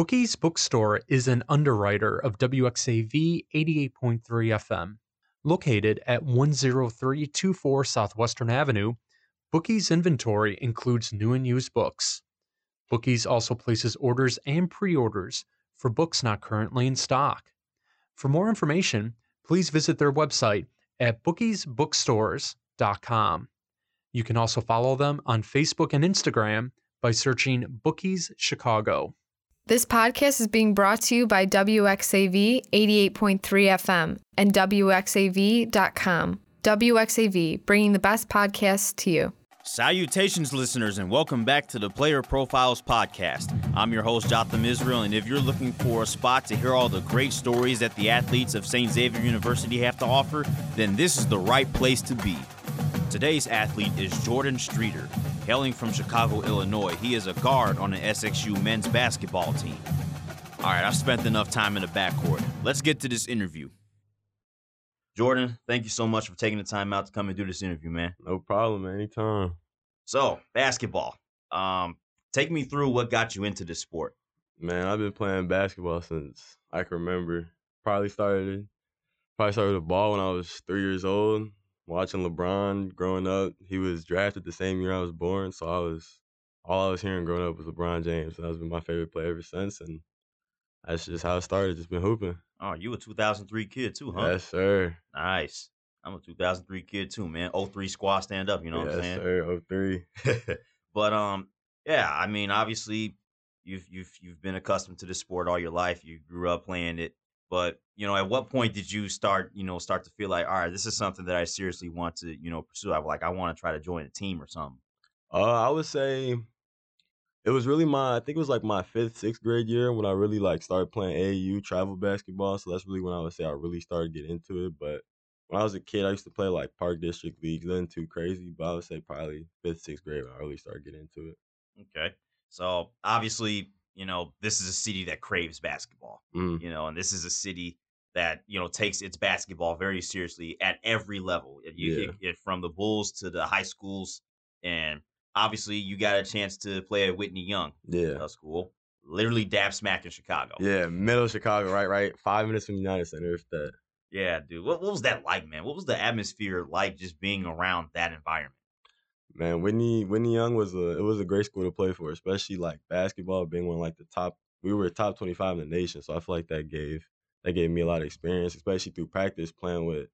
Bookies Bookstore is an underwriter of WXAV 88.3 FM. Located at 10324 Southwestern Avenue, Bookies inventory includes new and used books. Bookies also places orders and pre orders for books not currently in stock. For more information, please visit their website at bookiesbookstores.com. You can also follow them on Facebook and Instagram by searching Bookies Chicago. This podcast is being brought to you by WXAV 88.3 FM and WXAV.com. WXAV, bringing the best podcasts to you. Salutations, listeners, and welcome back to the Player Profiles Podcast. I'm your host, Jotham Israel, and if you're looking for a spot to hear all the great stories that the athletes of St. Xavier University have to offer, then this is the right place to be. Today's athlete is Jordan Streeter. Hailing from Chicago, Illinois, he is a guard on the SXU men's basketball team. All right, I've spent enough time in the backcourt. Let's get to this interview. Jordan, thank you so much for taking the time out to come and do this interview, man. No problem, anytime. So, basketball. Um, take me through what got you into this sport. Man, I've been playing basketball since I can remember. Probably started probably started with ball when I was three years old. Watching LeBron growing up, he was drafted the same year I was born, so I was all I was hearing growing up was LeBron James. That has been my favorite player ever since, and that's just how it started. Just been hooping. Oh, you a 2003 kid too, huh? Yes, sir. Nice. I'm a 2003 kid too, man. 03 squad stand up, you know yes, what I'm saying? Yes, sir. 03. but um, yeah, I mean, obviously, you've you've you've been accustomed to this sport all your life. You grew up playing it, but you know, at what point did you start, you know, start to feel like, all right, this is something that I seriously want to, you know, pursue? I like, I want to try to join a team or something. Uh, I would say it was really my I think it was like my fifth, sixth grade year when I really like started playing AAU travel basketball. So that's really when I would say I really started getting into it. But when I was a kid, I used to play like park district leagues, nothing too crazy. But I would say probably fifth, sixth grade when I really started getting into it. Okay. So obviously, you know, this is a city that craves basketball. Mm. You know, and this is a city that you know takes its basketball very seriously at every level. You Yeah. it from the Bulls to the high schools, and obviously you got a chance to play at Whitney Young Yeah. uh, School, literally dab smack in Chicago. Yeah, middle of Chicago, right? Right. Five minutes from United Center, if that. Yeah, dude. What, what was that like, man? What was the atmosphere like just being around that environment? Man, Whitney Whitney Young was a it was a great school to play for, especially like basketball being one like the top. We were top twenty five in the nation, so I feel like that gave that gave me a lot of experience, especially through practice playing with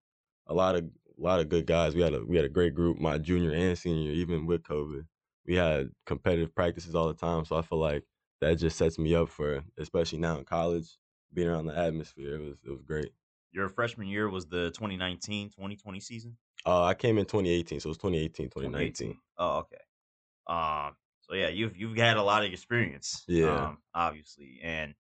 a lot of a lot of good guys. We had a we had a great group, my junior and senior, even with COVID. We had competitive practices all the time, so I feel like that just sets me up for, especially now in college, being around the atmosphere. It was it was great. Your freshman year was the 2019-2020 season. Uh, I came in 2018, so it was 2018, 2019. Oh, okay. Um, so yeah, you've you've had a lot of experience. Yeah. Um, obviously, and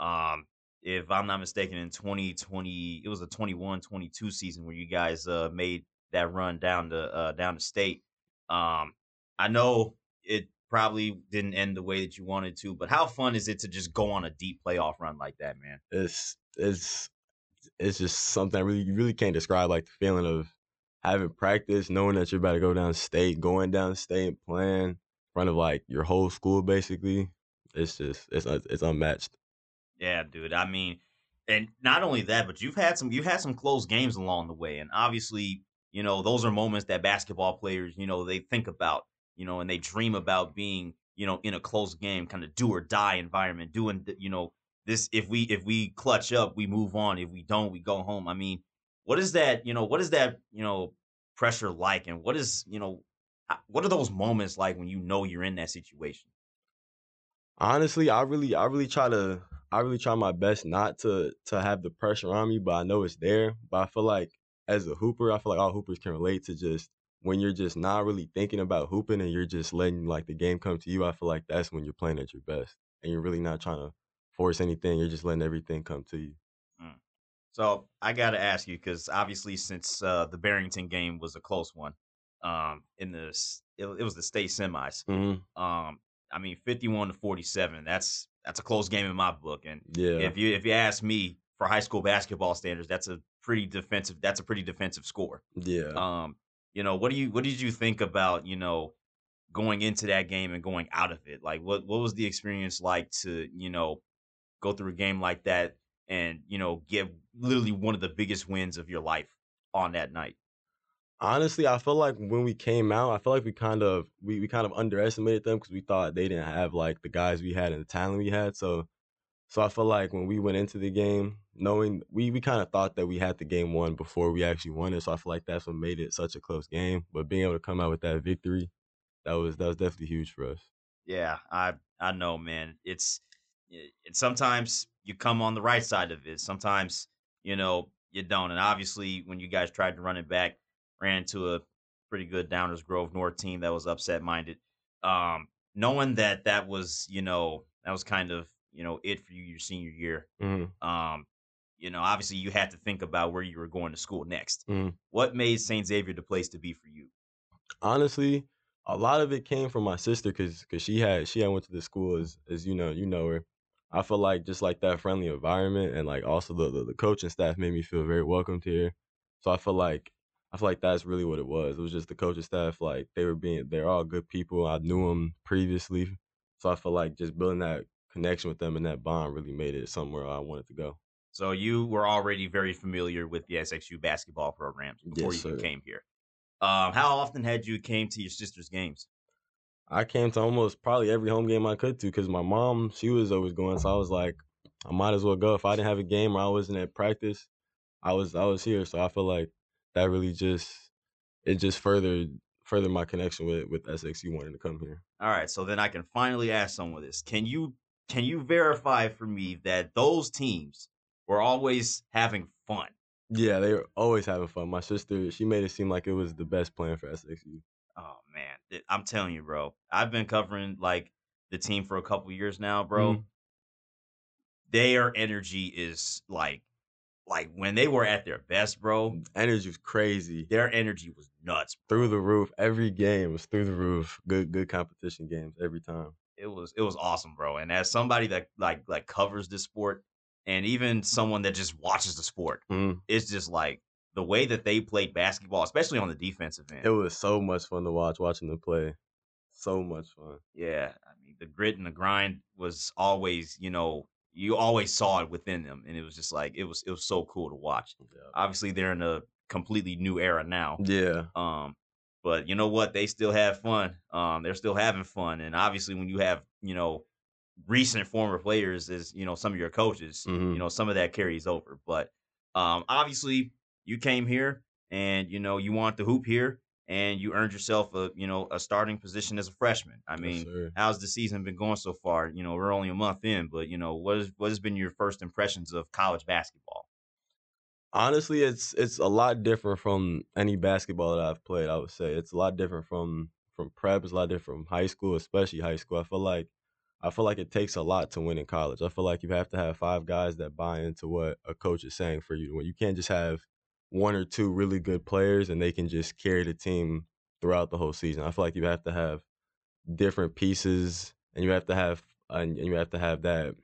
um, if I'm not mistaken, in 2020, it was a 21-22 season where you guys uh made that run down to uh down to state. Um, I know it probably didn't end the way that you wanted to, but how fun is it to just go on a deep playoff run like that, man? it's it's it's just something I really you really can't describe like the feeling of having practice, knowing that you're about to go down state, going down state, playing in front of like your whole school basically. It's just it's it's unmatched. Yeah, dude. I mean, and not only that, but you've had some you've had some close games along the way, and obviously, you know, those are moments that basketball players, you know, they think about, you know, and they dream about being, you know, in a close game, kind of do or die environment, doing, you know, this. If we if we clutch up, we move on. If we don't, we go home. I mean, what is that? You know, what is that? You know, pressure like, and what is, you know, what are those moments like when you know you're in that situation? Honestly, I really I really try to I really try my best not to to have the pressure on me, but I know it's there. But I feel like as a hooper, I feel like all hoopers can relate to just when you're just not really thinking about hooping and you're just letting like the game come to you. I feel like that's when you're playing at your best, and you're really not trying to force anything. You're just letting everything come to you. So I got to ask you because obviously, since uh, the Barrington game was a close one, um, in the it, it was the state semis. hmm Um, I mean, fifty-one to forty-seven. That's that's a close game in my book. And Yeah. if you if you ask me for high school basketball standards, that's a pretty defensive. That's a pretty defensive score. Yeah. Um, you know, what do you what did you think about you know going into that game and going out of it? Like, what what was the experience like to you know go through a game like that and you know get literally one of the biggest wins of your life on that night? Honestly, I feel like when we came out, I feel like we kind of we, we kind of underestimated them because we thought they didn't have like the guys we had and the talent we had. So so I feel like when we went into the game, knowing we, we kind of thought that we had the game won before we actually won it. So I feel like that's what made it such a close game. But being able to come out with that victory, that was that was definitely huge for us. Yeah, I I know, man. It's eh, and sometimes you come on the right side of it. Sometimes you know you don't. And obviously, when you guys tried to run it back, ran into a pretty good Downers Grove North team that was upset minded. Um, knowing that that was you know that was kind of you know it for you your senior year. Mm-hmm. Um, you know, obviously you had to think about where you were going to school next. Mhm. What made St. Xavier the place to be for you? Honestly, a lot of it came from my sister because cause she had she had went to the school as as you know you know her. I feel like just like that friendly environment and like also the, the the coaching staff made me feel very welcomed here. So I feel like I feel like that's really what it was. It was just the coaching staff like they were being they're all good people. I knew them previously, so I feel like just building that connection with them and that bond really made it somewhere I wanted to go. So you were already very familiar with the SXU basketball programs before Yes, you sir. came here. Um, how often had you came to your sister's games? I came to almost probably every home game I could to because my mom, she was always going. So I was like, I might as well go. If I didn't have a game or I wasn't at practice, I was I was here. So I feel like that really just it just furthered further my connection with with SXU wanting to come here. All right, so then I can finally ask someone this. Can you can you verify for me that those teams were always having fun? Yeah, they were always having fun. My sister, she made it seem like it was the best plan for SXU. Oh man, I'm telling you, bro. I've been covering like the team for a couple years now, bro. Mhm. Their energy is like like when they were at their best, bro. Energy was crazy. Their energy was nuts. Through the roof. Every game was through the roof. Good good competition games every time. it was it was awesome, bro. And as somebody that like like covers this sport, and even someone that just watches the sport, Mhm. it's just like the way that they played basketball, especially on the defensive end. It was so much fun to watch watching them play. So much fun. yeah, I mean the grit and the grind was always, you know, you always saw it within them, and it was just like it was it was so cool to watch. Obviously, they're in a completely new era now. Yeah. Um, but you know what? They still have fun. Um, they're still having fun, and obviously, when you have you know recent former players as you know some of your coaches, Mhm. you know some of that carries over. But um, obviously, you came here and you know you want to hoop here, and you earned yourself a you know a starting position as a freshman. I mean, sir. how's the season been going so far? You know, we're only a month in, but you know what is what has been your first impressions of college basketball? Honestly, it's it's a lot different from any basketball that I've played. I would say it's a lot different from from prep. It's a lot different from high school, especially high school. I feel like I feel like it takes a lot to win in college. I feel like you have to have five guys that buy into what a coach is saying for you to win. You can't just have one or two really good players and they can just carry the team throughout the whole season. I feel like you have to have different pieces and you have to have and you have to have that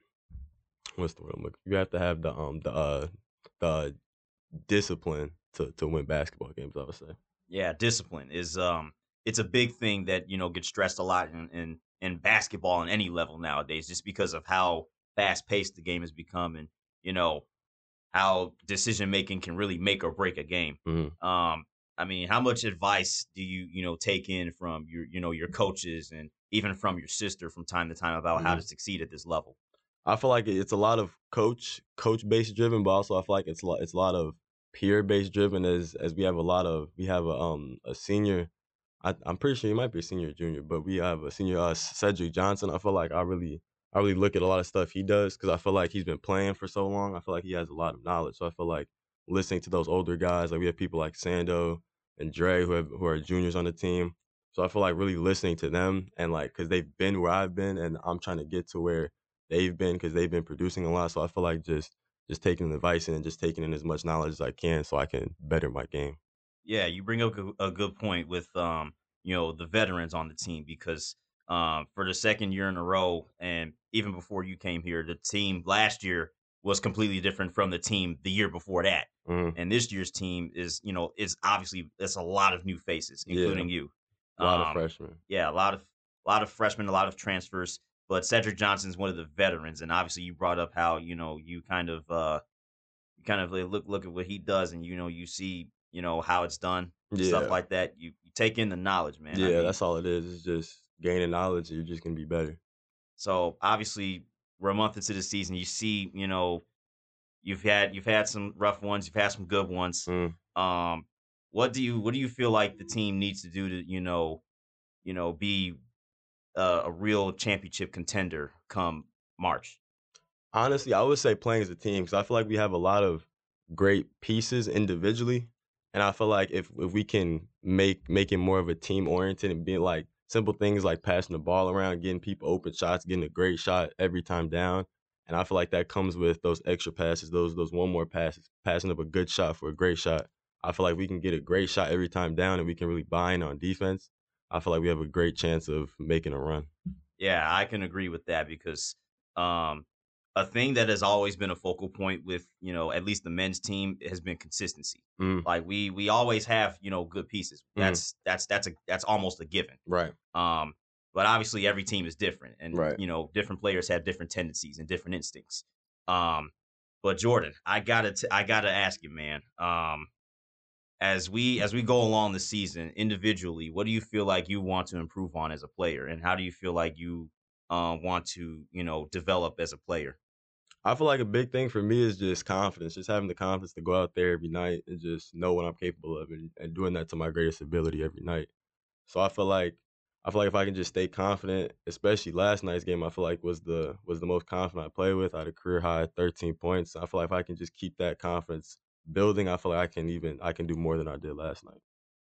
what's the word I'm looking you have to have the um the uh the discipline to to win basketball games, I would say. Yeah, discipline is um it's a big thing that, you know, gets stressed a lot in in, in basketball on any level nowadays, just because of how fast paced the game has become and, you know, how decision making can really make or break a game. Mhm. Um, I mean, how much advice do you, you know, take in from your, you know, your coaches and even from your sister from time to time about how to succeed at this level? I feel like it's a lot of coach coach based driven, but also I feel like it's a lot, it's a lot of peer based driven. As as we have a lot of we have a um a senior, I, I'm pretty sure he might be a senior or junior, but we have a senior uh, Cedric Johnson. I feel like I really I really look at a lot of stuff he does because I feel like he's been playing for so long. I feel like he has a lot of knowledge. So I feel like listening to those older guys, like we have people like Sando and Dre who have, who are juniors on the team. So I feel like really listening to them and like because they've been where I've been and I'm trying to get to where they've been because they've been producing a lot. So I feel like just just taking the advice and just taking in as much knowledge as I can so I can better my game. Yeah, you bring up a good point with um, you know, the veterans on the team because um for the second year in a row and even before you came here, the team last year was completely different from the team the year before that. Mhm. And this year's team is, you know, is obviously it's a lot of new faces, Yeah. including you. A lot Um, of freshmen. yeah, a lot of a lot of freshmen, a lot of transfers. but Cedric Johnson's one of the veterans, and obviously you brought up how you know you kind of uh, you kind of look look at what he does, and you know you see you know how it's done, Yeah. stuff like that. You, you take in the knowledge, man. I yeah, mean, that's all it is. It's just gaining knowledge. You're just gonna be better. So obviously we're a month into the season. You see, you know, you've had you've had some rough ones, you've had some good ones. Mm. Um, what do you what do you feel like the team needs to do to you know, you know, be a, a real championship contender come March? Honestly, I would say playing as a team because I feel like we have a lot of great pieces individually, and I feel like if if we can make make it more of a team oriented and be like simple things like passing the ball around, getting people open shots, getting a great shot every time down, and I feel like that comes with those extra passes, those those one more passes, passing up a good shot for a great shot. I feel like we can get a great shot every time down, and we can really buy in on defense. I feel like we have a great chance of making a run. Yeah, I can agree with that because um, a thing that has always been a focal point with you know at least the men's team has been consistency. Mm, Like we we always have you know good pieces. Mhm. That's that's that's a that's almost a given. right. Um, but obviously every team is different, and Right. you know different players have different tendencies and different instincts. Um, but Jordan, I gotta t- I gotta ask you, man. Um, as we as we go along the season individually, what do you feel like you want to improve on as a player, and how do you feel like you uh, want to you know develop as a player? I feel like a big thing for me is just confidence, just having the confidence to go out there every night and just know what I'm capable of and, and doing that to my greatest ability every night. So I feel like I feel like if I can just stay confident, especially last night's game, I feel like was the was the most confident I played with. I had a career high 13 points. I feel like if I can just keep that confidence building, I feel like I can even I can do more than I did last night.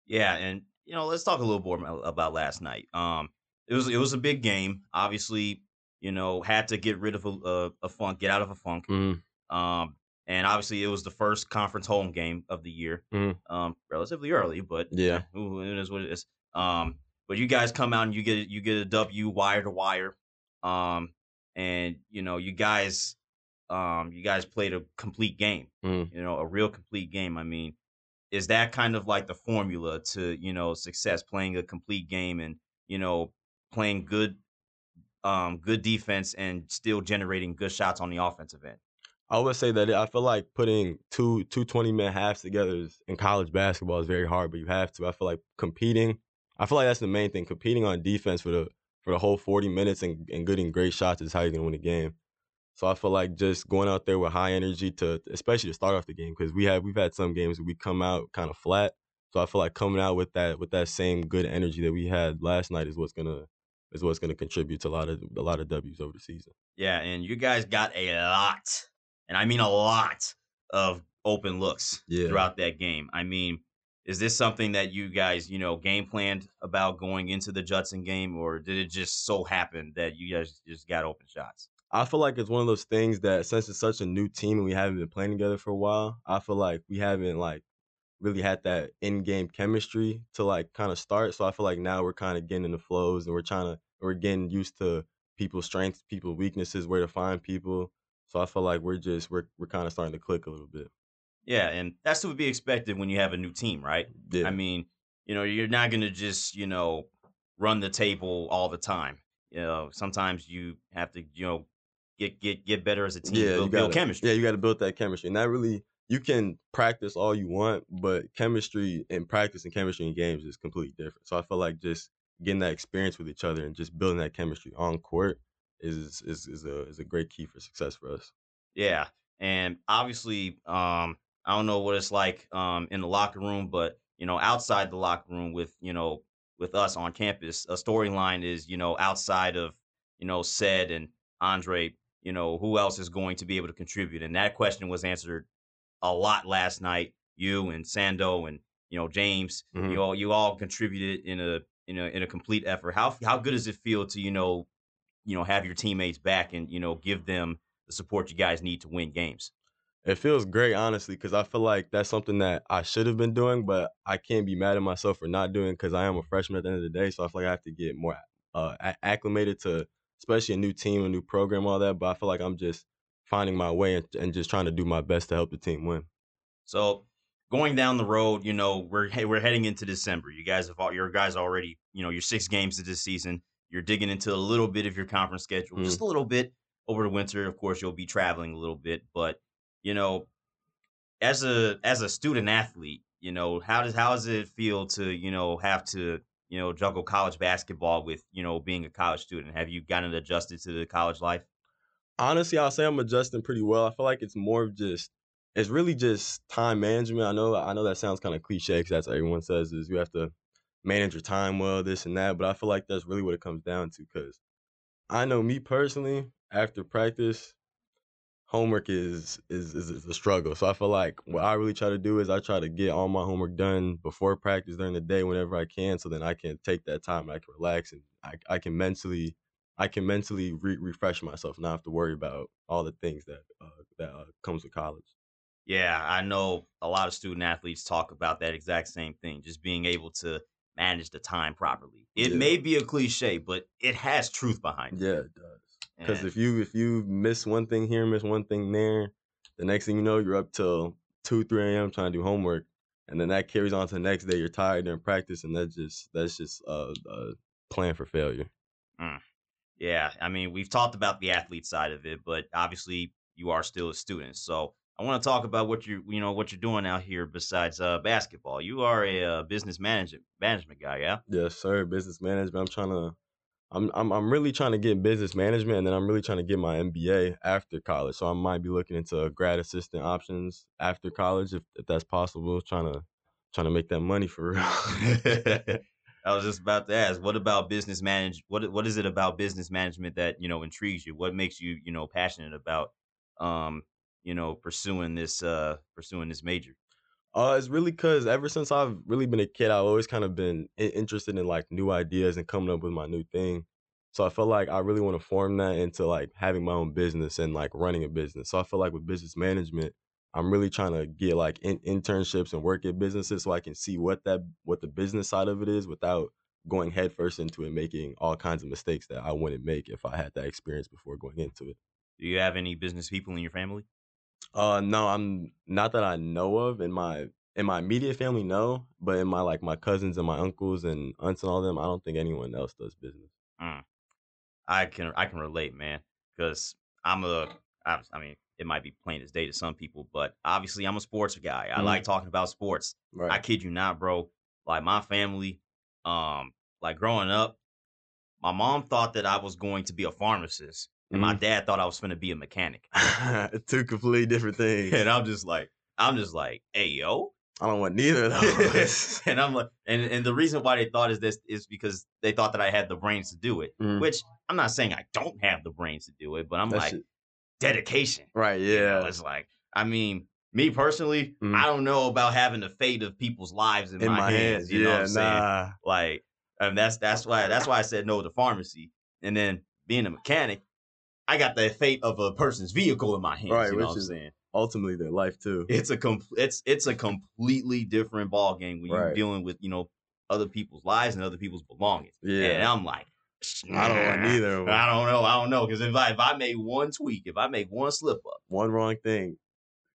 Yeah, and you know, let's talk a little more about- about last night. Um, it was it was a big game. Obviously, you know, had to get rid of a, a, a funk, get out of a funk. Mm, Um, and obviously, it was the first conference home game of the year. Mhm. Um, relatively early, but Yeah. it is what it is. Um, but you guys come out and you get you get a W wire to wire. Um, and you know, you guys, um, you guys played a complete game. mm. You know, a real complete game. I mean, is that kind of like the formula to you know success? Playing a complete game and you know playing good, um, good defense and still generating good shots on the offensive end. I would say that I feel like putting two two 20 minute halves together in college basketball is very hard, but you have to. I feel like competing. I feel like that's the main thing. Competing on defense for the for the whole 40 minutes and, and getting great shots is how you're gonna win a game. So I feel like just going out there with high energy to especially to start off the game because we have we've had some games where we come out kind of flat. So I feel like coming out with that with that same good energy that we had last night is what's gonna is what's gonna contribute to a lot of a lot of W's over the season. Yeah, and you guys got a lot, and I mean a lot of open looks Yeah. throughout that game. I mean, is this something that you guys, you know, game planned about going into the Judson game, or did it just so happen that you guys just got open shots? I feel like it's one of those things that since it's such a new team and we haven't been playing together for a while, I feel like we haven't like really had that in-game chemistry to like kind of start. So I feel like now we're kind of getting in the flows and we're trying to we're getting used to people's strengths, people's weaknesses, where to find people. So I feel like we're just we're we're kind of starting to click a little bit. Yeah, and that's to be expected when you have a new team, right? Yeah. I mean, you know, you're not going to just, you know, run the table all the time. You know, sometimes you have to, you know, get get get better as a team, yeah, build, you gotta, chemistry. Yeah, you got to build that chemistry, and that really you can practice all you want, but chemistry and practice and chemistry in games is completely different. So I feel like just getting that experience with each other and just building that chemistry on court is is is a is a great key for success for us. Yeah, and obviously, um, I don't know what it's like um in the locker room, but you know, outside the locker room with you know with us on campus, a storyline is you know outside of you know said and Andre, you know who else is going to be able to contribute, and that question was answered a lot last night. You and Sando and you know James, Mhm. you all you all contributed in a in a in a complete effort. How how good does it feel to you know you know have your teammates back and you know give them the support you guys need to win games? It feels great, honestly, because I feel like that's something that I should have been doing, but I can't be mad at myself for not doing because I am a freshman at the end of the day. So I feel like I have to get more uh, acclimated to, especially a new team, a new program, all that. But I feel like I'm just finding my way and, and just trying to do my best to help the team win. So going down the road, you know, we're hey, we're heading into December. You guys have all your guys already, you know, your six games of this season. you're digging into a little bit of your conference schedule, Mm. just a little bit over the winter. Of course, you'll be traveling a little bit, but you know, as a as a student athlete, you know, how does how does it feel to you know have to you know juggle college basketball with you know being a college student? Have you gotten adjusted to the college life? Honestly, I'll say I'm adjusting pretty well. I feel like it's more of just it's really just time management. I know I know that sounds kind of cliche because that's everyone says is you have to manage your time well, this and that. But I feel like that's really what it comes down to because I know me personally, after practice, homework is, is is is a struggle. So I feel like what I really try to do is I try to get all my homework done before practice during the day whenever I can, so then I can take that time, I can relax, and I I can mentally I can mentally re- refresh myself, not have to worry about all the things that uh, that uh, comes with college. Yeah, I know a lot of student athletes talk about that exact same thing, just being able to manage the time properly. It Yeah. may be a cliche, but it has truth behind it. Yeah, it does. Because if you if you miss one thing here, miss one thing there, the next thing you know, you're up till two, three a.m. trying to do homework, and then that carries on to the next day. You're tired during practice, and that's just that's just a, a plan for failure. Yeah, I mean, we've talked about the athlete side of it, but obviously you are still a student. So I want to talk about what you you know what you're doing out here besides uh, basketball. You are a uh, business management management guy, yeah. Yes, sir. Business management. I'm trying to. I'm, I'm I'm really trying to get business management, and then I'm really trying to get my MBA after college. So I might be looking into grad assistant options after college, if, if that's possible. Trying to trying to make that money for real. I was just about to ask, what about business manage? What what is it about business management that you know intrigues you? What makes you you know passionate about um you know pursuing this uh pursuing this major? Uh, it's really cause ever since I've really been a kid, I've always kind of been interested in like new ideas and coming up with my new thing. So I feel like I really want to form that into like having my own business and like running a business. So I feel like with business management, I'm really trying to get like in- internships and work at businesses so I can see what that what the business side of it is without going headfirst into it, making all kinds of mistakes that I wouldn't make if I had that experience before going into it. Do you have any business people in your family? Uh no, I'm not that I know of in my in my immediate family, no, but in my like my cousins and my uncles and aunts and all them, I don't think anyone else does business. I can I can relate, man, because I'm a I, I mean it might be plain as day to some people, but obviously I'm a sports guy. I Mhm. like talking about sports. Right. I kid you not, bro. Like my family, um, like growing up, my mom thought that I was going to be a pharmacist, and my dad thought I was going to be a mechanic. Two completely different things. and I'm just like, I'm just like, hey yo, I don't want neither of those. and I'm like, and and the reason why they thought is this is because they thought that I had the brains to do it. Mm. Which I'm not saying I don't have the brains to do it, but I'm That like shit- dedication. right, you know? yeah. it's like, I mean, me personally, Mm. I don't know about having the fate of people's lives in, In my, my hands. hands, You know what I'm saying? nah. Like, and that's that's why that's why I said no to pharmacy. And then being a mechanic, I got the fate of a person's vehicle in my hands. Right, you know which what I'm is- saying? Ultimately their life too. It's a com- it's it's a completely different ball game when you're dealing with you know other people's lives and other people's belongings. Yeah. and I'm like, I don't want neither. I don't know. I don't know because if I if I make one tweak, if I make one slip up, One wrong thing.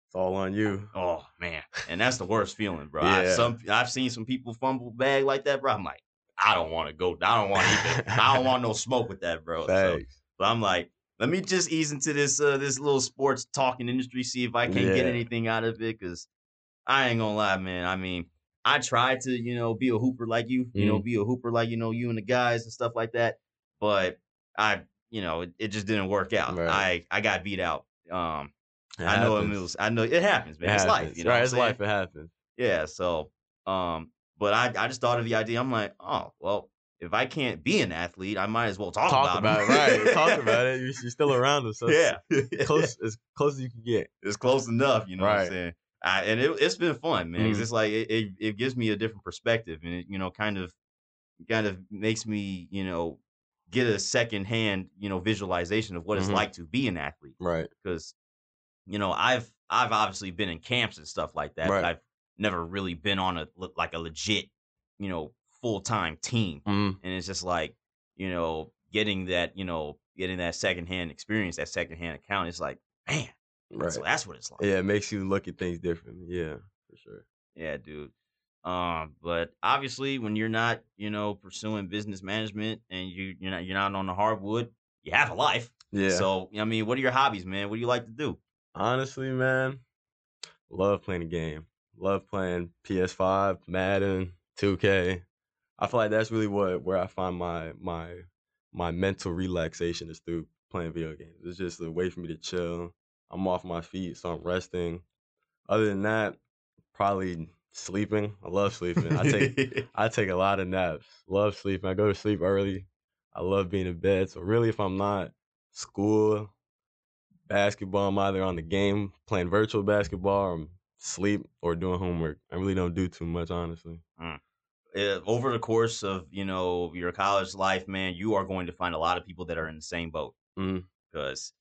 It's all on you. oh man, and that's the worst feeling, bro. I, some I've seen some people fumble bag like that, bro. I'm like, I don't want to go. I don't want even. I don't want no smoke with that, bro. So, but I'm like, let me just ease into this uh this little sports talking industry, see if I can get Yeah. anything out of it. Cause I ain't gonna lie, man. I mean, I tried to, you know, be a hooper like you, you Mm. know, be a hooper like, you know, you and the guys and stuff like that. But I, you know, it, it just didn't work out. Right. I I got beat out. Um It I know it happens. was I know it happens, It man. It's life, you know. right, it's saying? life. It happens. Yeah, so um but I I just thought of the idea. I'm like, oh, well, if I can't be an athlete, I might as well talk, Talk about it, right? Talk about it. You're, still around us. So Yeah. close as close as you can get. it's close enough, you know what I'm saying? I, and it, it's been fun, man. Mhm. it's like it, it, it gives me a different perspective, and it, you know, kind of, kind of makes me, you know, get a secondhand, you know, visualization of what it's Mhm. like to be an athlete. Right. Because, you know, I've I've obviously been in camps and stuff like that, Right. but I've never really been on a like a legit, you know, full time team. Mm. And it's just like, you know, getting that, you know, getting that secondhand experience, that secondhand account. It's like, man, Right. so that's what it's like. Yeah, it makes you look at things differently. Yeah, for sure. Yeah, dude. Um, but obviously, when you're not, you know, pursuing business management and you you're not you're not on the hardwood, you have a life. Yeah. So I mean, what are your hobbies, man? What do you like to do? Honestly, man, love playing a game. Love playing PS5, Madden, 2K. I feel like that's really what where I find my my my mental relaxation is through playing video games. It's just a way for me to chill. I'm off my feet, so I'm resting. Other than that, probably sleeping. I love sleeping. I take I take a lot of naps. Love sleeping. I go to sleep early. I love being in bed. So really, if I'm not school, basketball, I'm either on the game playing virtual basketball, or sleep or doing homework. I really don't do too much, honestly. uh, over the course of you know your college life, man, you are going to find a lot of people that are in the same boat because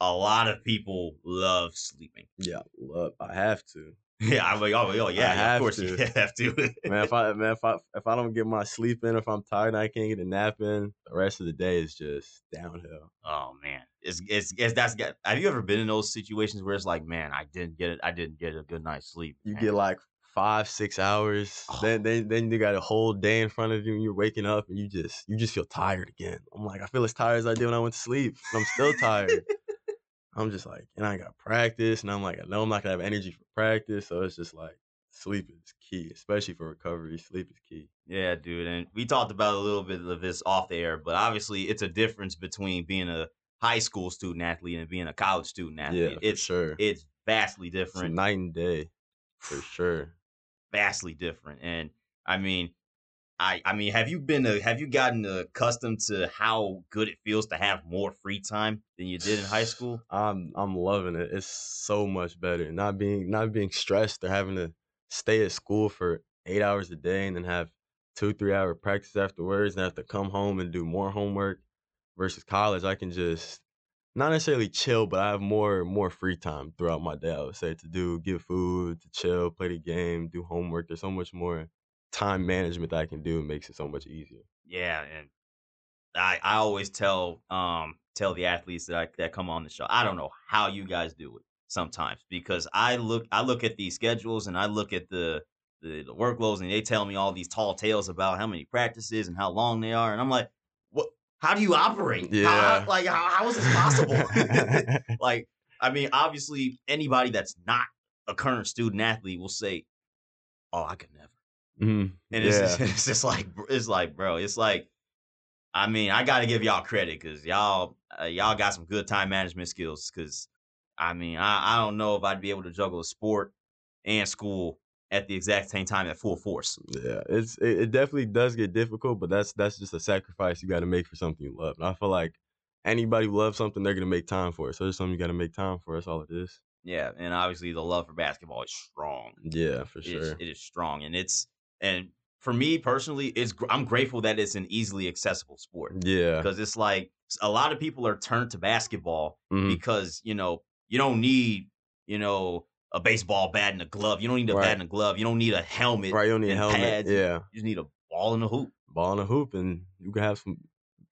a lot of people love sleeping. Yeah, love. I have to. Yeah, I'm like, oh, oh yeah, of course to. you have to. Man, if I man, if I if I don't get my sleep in, if I'm tired and I can't get a nap in, the rest of the day is just downhill. oh man, it's, it's it's that's got. Have you ever been in those situations where it's like, man, I didn't get it, I didn't get a good night's sleep. You man. get like five, six hours. Oh. Then then then you got a whole day in front of you and you're waking up and you just you just feel tired again. I'm like, I feel as tired as I did when I went to sleep. I'm still tired. I'm just like, and I got practice, and I'm like, I know I'm not gonna have energy for practice, so it's just like sleep is key, especially for recovery. Sleep is key. Yeah, dude. And we talked about a little bit of this off the air, but obviously it's a difference between being a high school student athlete and being a college student athlete. Yeah, for it's sure. it's vastly It's different. night and day, for sure. vastly different. And I mean, I I mean, have you been a, have you gotten accustomed to how good it feels to have more free time than you did in high school? I'm I'm loving it. It's so much better. Not being not being stressed or having to stay at school for eight hours a day and then have two, three hour practice afterwards and have to come home and do more homework versus college. I can just not necessarily chill, but I have more more free time throughout my day, I would say, to do get food, to chill, play the game, do homework. There's so much more time management that I can do. Makes it so much easier. Yeah, and I I always tell um tell the athletes that I, that come on the show. I don't know how you guys do it sometimes because I look I look at these schedules and I look at the the, the workloads and they tell me all these tall tales about how many practices and how long they are and I'm like, what? How do you operate? How- Yeah. how, like how, how is this possible? like I mean, obviously anybody that's not a current student athlete will say, "Oh, I could never." Mhm. And it's, Yeah. just, it's just like it's like, bro, it's like, I mean, I got to give y'all credit because y'all uh, y'all got some good time management skills. Because I mean, I, I don't know if I'd be able to juggle a sport and school at the exact same time at full force. Yeah, it's it, it definitely does get difficult, but that's that's just a sacrifice you got to make for something you love. And I feel like anybody who loves something, they're gonna make time for it. So it's something you got to make time for. That's all it is. Yeah, and obviously the love for basketball is strong. Yeah, for It is- sure. it is strong, and it's and for me personally, it's I'm grateful that it's an easily accessible sport Yeah, because it's like a lot of people are turned to basketball mhm. because you know you don't need you know a baseball bat and a glove. You don't need a Right. bat and a glove. You don't need a helmet. right. You don't need a helmet. pads. Yeah, You just need a ball and a hoop. ball in a hoop, and you can have some.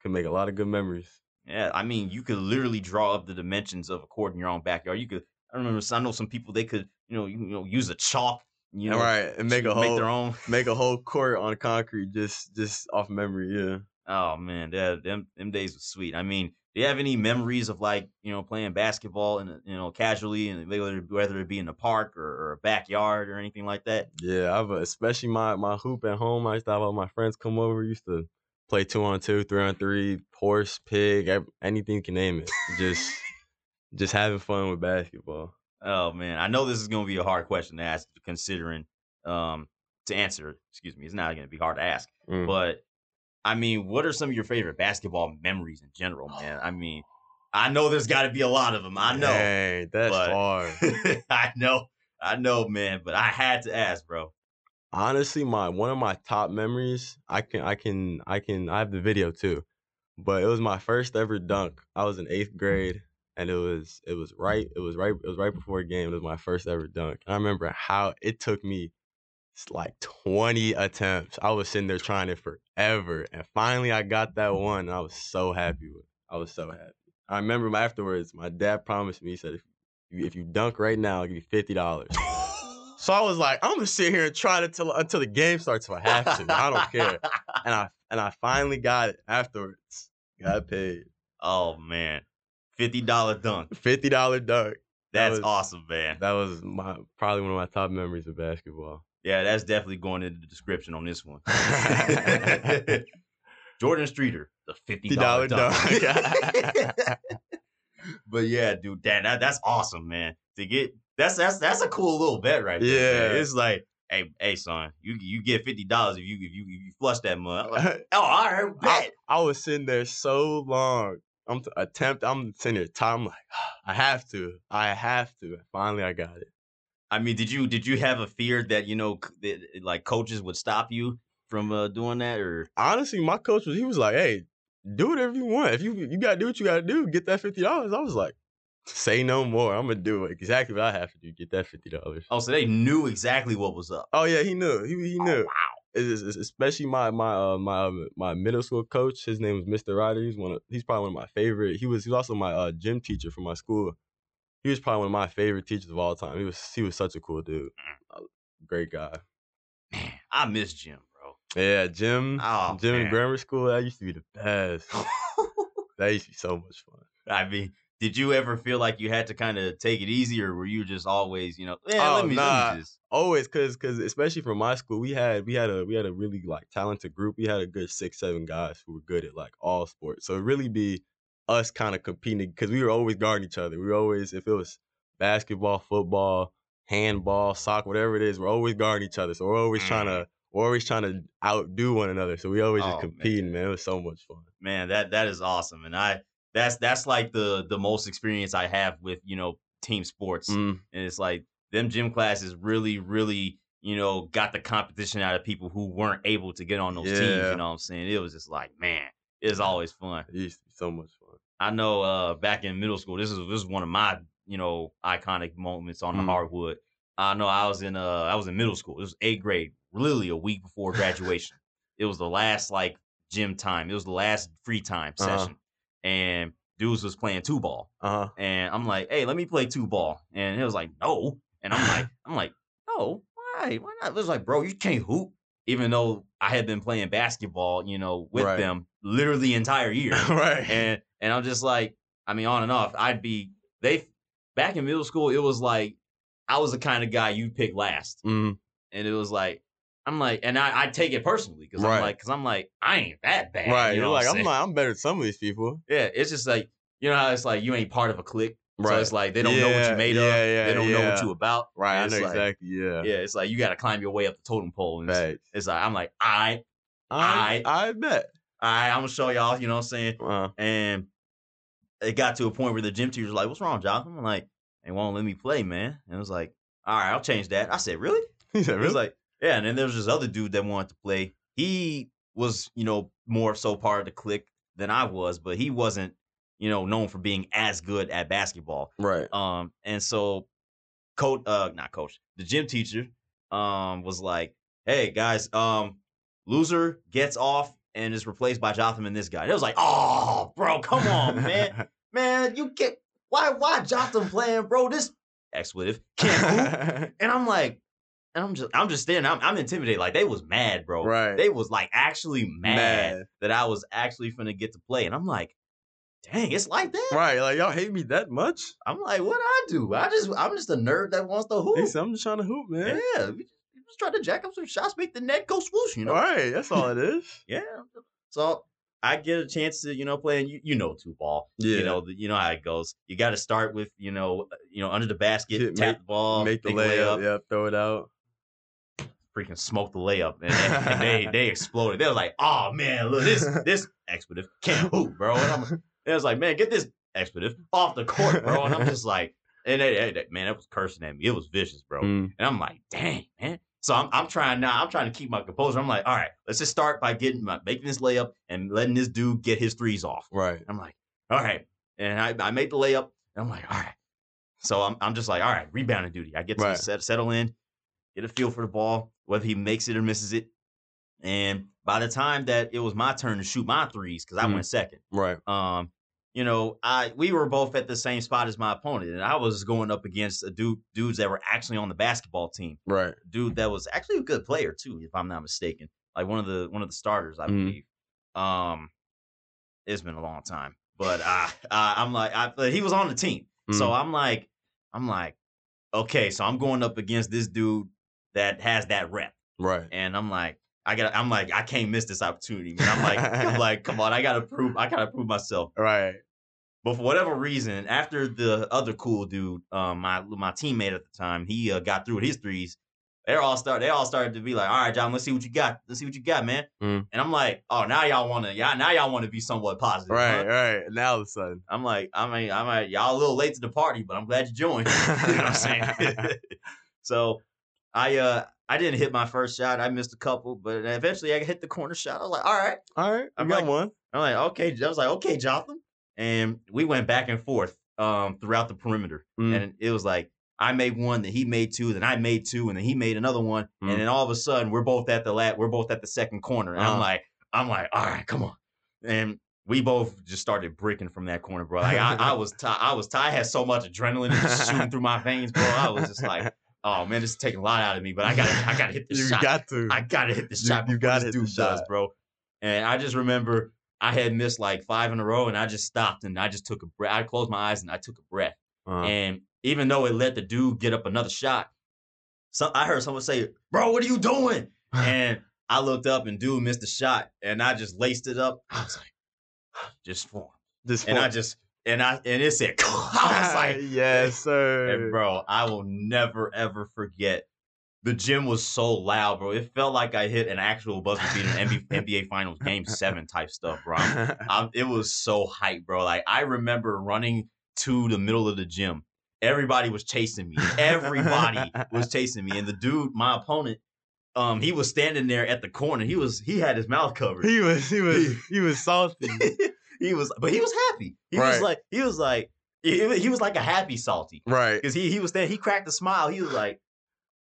Can make a lot of good memories. Yeah, I mean, you could literally draw up the dimensions of a court in your own backyard. You could. I remember. I know some people they could, you know, you, you know, use a chalk, you know, right, and make a whole make their own. make a whole court on concrete just just off memory. Yeah. Oh man, that them them days was sweet. I mean, do you have any memories of like you know playing basketball and you know casually and whether whether it be in the park or, or a backyard or anything like that? Yeah, I've uh, especially my my hoop at home. I used to have all my friends come over. Used to play two on two, three on three, horse, pig, anything you can name it. Just just having fun with basketball. Oh man, I know this is going to be a hard question to ask, considering um to answer. Excuse me, it's not going to be hard to ask. Mm. But I mean, what are some of your favorite basketball memories in general, man? I mean, I know there's got to be a lot of them. I know, Dang, that's hard. I know, I know, man. But I had to ask, bro. Honestly, my one of my top memories. I can I can I can I have the video too, but it was my first ever dunk. I was in eighth grade, and it was it was right mm-hmm. it was right it was right before a game. It was my first ever dunk. I remember how it took me like 20 attempts. I was sitting there trying it forever, and finally I got that one. And I was so happy with. It. I was so happy. I remember my- afterwards, my dad promised me he said if you, if you dunk right now, I'll give you fifty dollars. So I was like, I'm gonna sit here and try it until until the game starts if I have to. I don't care. And I and I finally got it afterwards. Got paid. Oh man, fifty dollar dunk. Fifty dollar dunk. That That's was- awesome, man. That was my probably one of my top memories of basketball. Yeah, that's definitely going into the description on this one. Jordan Streeter, the fifty dollar dunk. but yeah, dude, that, that that's awesome, man. To get that's that's that's a cool little bet right there. man. Yeah. it's like, hey, hey, son, you you get fifty dollars if you if you if you flush that. I'm like, oh, all right, I, bet. I was sitting there so long. I'm t- attempt. I'm sitting there. Time. I'm like, I have to. I have to. Finally, I got it. I mean, did you did you have a fear that you know that, like coaches would stop you from uh, doing that or? Honestly, my coach was. He was like, "Hey, do whatever you want. If you you gotta do what you gotta do, get that fifty dollars." I was like, "Say no more. I'm gonna do exactly what I have to do. Get that fifty dollars." Oh, so they knew exactly what was up. Oh yeah, he knew. He he Oh, knew. wow. Especially my my uh, my um, my middle school coach. His name was Mr. Ryder. He's one of he's probably one of my favorite. He was he was also my uh, gym teacher for my school. He was probably one of my favorite teachers of all time. He was he was such a cool dude. Mm. Great guy. Man, I miss gym, bro. Yeah, gym. Oh, gym man. in grammar school. That used to be the best. that used to be so much fun. I mean, did you ever feel like you had to kind of take it easy, or were you just always, you know, yeah, Oh, let me, nah. let me just. Always, cause cause especially from my school, we had we had a we had a really like talented group. We had a good six seven guys who were good at like all sports. So it really be us kind of competing because we were always guarding each other. We were always if it was basketball, football, handball, soccer, whatever it is, we're always guarding each other. So we're always trying to mm. we're always trying to outdo one another. So we always Oh, just man. competing, man. It was so much fun. Man, that that is awesome, and I that's that's like the the most experience I have with you know team sports, Mm, and it's like them gym classes really really you know got the competition out of people who weren't able to get on those teams. You know what I'm saying? It was just like man, it's always fun. it used to be so much fun. I know uh back in middle school, this is this is one of my, you know, iconic moments on the Mm. hardwood. I know I was in uh I was in middle school. It was eighth grade, literally a week before graduation. it was the last like gym time. It was the last free time Uh-huh. session. And dudes was playing two ball. Uh huh. And I'm like, hey, let me play two ball. And it was like, no. And I'm like, I'm like, no, why? Why not? It was like, bro, you can't hoop. Even though I had been playing basketball, you know, with Right. them literally the entire year right. and and I'm just like, I mean, on and off, I'd be they back in middle school. It was like I was the kind of guy you'd pick last, Mm, and it was like I'm like, and I I take it personally because Right. I'm like, because I'm like, I ain't that bad, right. You know You're like I'm like I'm better than some of these people. yeah. It's just like you know how it's like you ain't part of a clique, Right. so it's like they don't know what you made of, yeah, yeah, they don't know what you about, Right. I know like- exactly. Yeah. Yeah, it's like you got to climb your way up the totem pole, and it's, it's like I'm like, I, I I bet. I, I'm gonna show y'all, you know what I'm saying? Uh, And it got to a point where the gym teacher was like, What's wrong, Jonathan? I'm like, They won't let me play, man. And it was like, All right, I'll change that. I said, Really? he said, It was really? like, Yeah. And then there was this other dude that wanted to play. He was, you know, more so part of the clique than I was, but he wasn't, you know, known for being as good at basketball. right. Um, and so coach, uh, not coach, the gym teacher, um, was like, "Hey guys, um, loser gets off and is replaced by Jotham and this guy." And it was like, "Oh, bro, come on, man, man, you get why, why Jotham playing, bro? This expletive can't hoop." And I'm like, and I'm just, I'm just standing, I'm, I'm intimidated. Like they was mad, bro. Right. They was like actually mad, Mad. that I was actually finna get to play, and I'm like, dang, it's like that. right. Like y'all hate me that much? I'm like, what I do? I just I'm just a nerd that wants to hoop. Said, I'm just trying to hoop, man. Yeah, we just, we just try to jack up some shots, make the net go swoosh, you know. Right. That's all it is. Yeah. So I get a chance to you know play, and you, you know two ball. Yeah. You know the, you know how it goes. You got to start with you know uh, you know under the basket, tap make- the ball, Make the a layup. Yeah. Throw it out. Freaking smoke the layup, and, and- and they they exploded. They was like, oh man, look this this expletive can't hoop, bro. And I'm, it was like, man, get this expletive off the court, bro. And I'm just like, and they, they- they- man, that was cursing at me. It was vicious, bro. Mm. And I'm like, dang, man. So I'm, I'm trying now. I'm trying to keep my composure. I'm like, all right, let's just start by getting my making this layup and letting this dude get his threes off. Right. I'm like, all right. And I, I made the layup. And I'm like, all right. So I'm, I'm just like, all right, rebounding duty. I get to Right. set, settle in, get a feel for the ball, whether he makes it or misses it. And by the time that it was my turn to shoot my threes, because I Mhm. went second, Right. um, you know, I we were both at the same spot as my opponent, and I was going up against a dude dudes that were actually on the basketball team. Right. Dude that was actually a good player too, if I'm not mistaken. Like one of the one of the starters, I Mhm. believe. Um, it's been a long time, but I, uh I'm like, I, but he was on the team, so Mhm. I'm like, I'm like, okay, so I'm going up against this dude that has that rep, Right. and I'm like. I got. I'm like. I can't miss this opportunity. Man. I'm like. I'm like. Come on. I gotta prove. I gotta prove myself. Right. But for whatever reason, after the other cool dude, um, my my teammate at the time, he uh, got through with his threes. They all start. They all started to be like, "All right, John, let's see what you got. Let's see what you got, man." Mm. And I'm like, "Oh, now y'all want to, y'all now y'all want to be somewhat positive, Right. huh?" Right. Now all of a sudden. I'm like, I mean, I'm like, y'all a little late to the party, but I'm glad you joined. you know what I'm saying? so, I uh, I didn't hit my first shot. I missed a couple, but eventually I hit the corner shot. I was like, "All right." All right. I I'm got like- one. I'm like, okay. I was like, okay, Jotham. And we went back and forth um throughout the perimeter. Mm. And it was like I made one, then he made two, then I made two, and then he made another one. Mm. And then all of a sudden we're both at the lat, we're both at the second corner. And I'm Uh-huh. like, I'm like, all right, come on. And we both just started breaking from that corner, bro. Like I, I was tired. I was tired. I had so much adrenaline just shooting through my veins, bro. I was just like, oh man, this is taking a lot out of me. But I gotta, I gotta hit this shot. you shot. got to. I gotta hit this You- shot. you before gotta hit the dude does, shot. bro. And I just remember I had missed like five in a row, and I just stopped and I just took a breath. I closed my eyes and I took a breath. Uh, And even though it let the dude get up another shot, so I heard someone say, "Bro, what are you doing?" And I looked up and dude missed the shot, and I just laced it up. I was like, just form. just And I just and I and it said, I was like, yes, sir. and bro, I will never ever forget. The gym was so loud, bro. It felt like I hit an actual buzzer beater in NBA, NBA Finals Game Seven type stuff, bro. I'm- I'm- it was so hype, bro. Like I remember running to the middle of the gym. Everybody was chasing me. Everybody was chasing me, and the dude, my opponent, um, he was standing there at the corner. He was he had his mouth covered. he was he was he was salty. he was, but he was happy. He was like he was like he, he was like a happy salty right. because he he was there. He cracked a smile. He was like,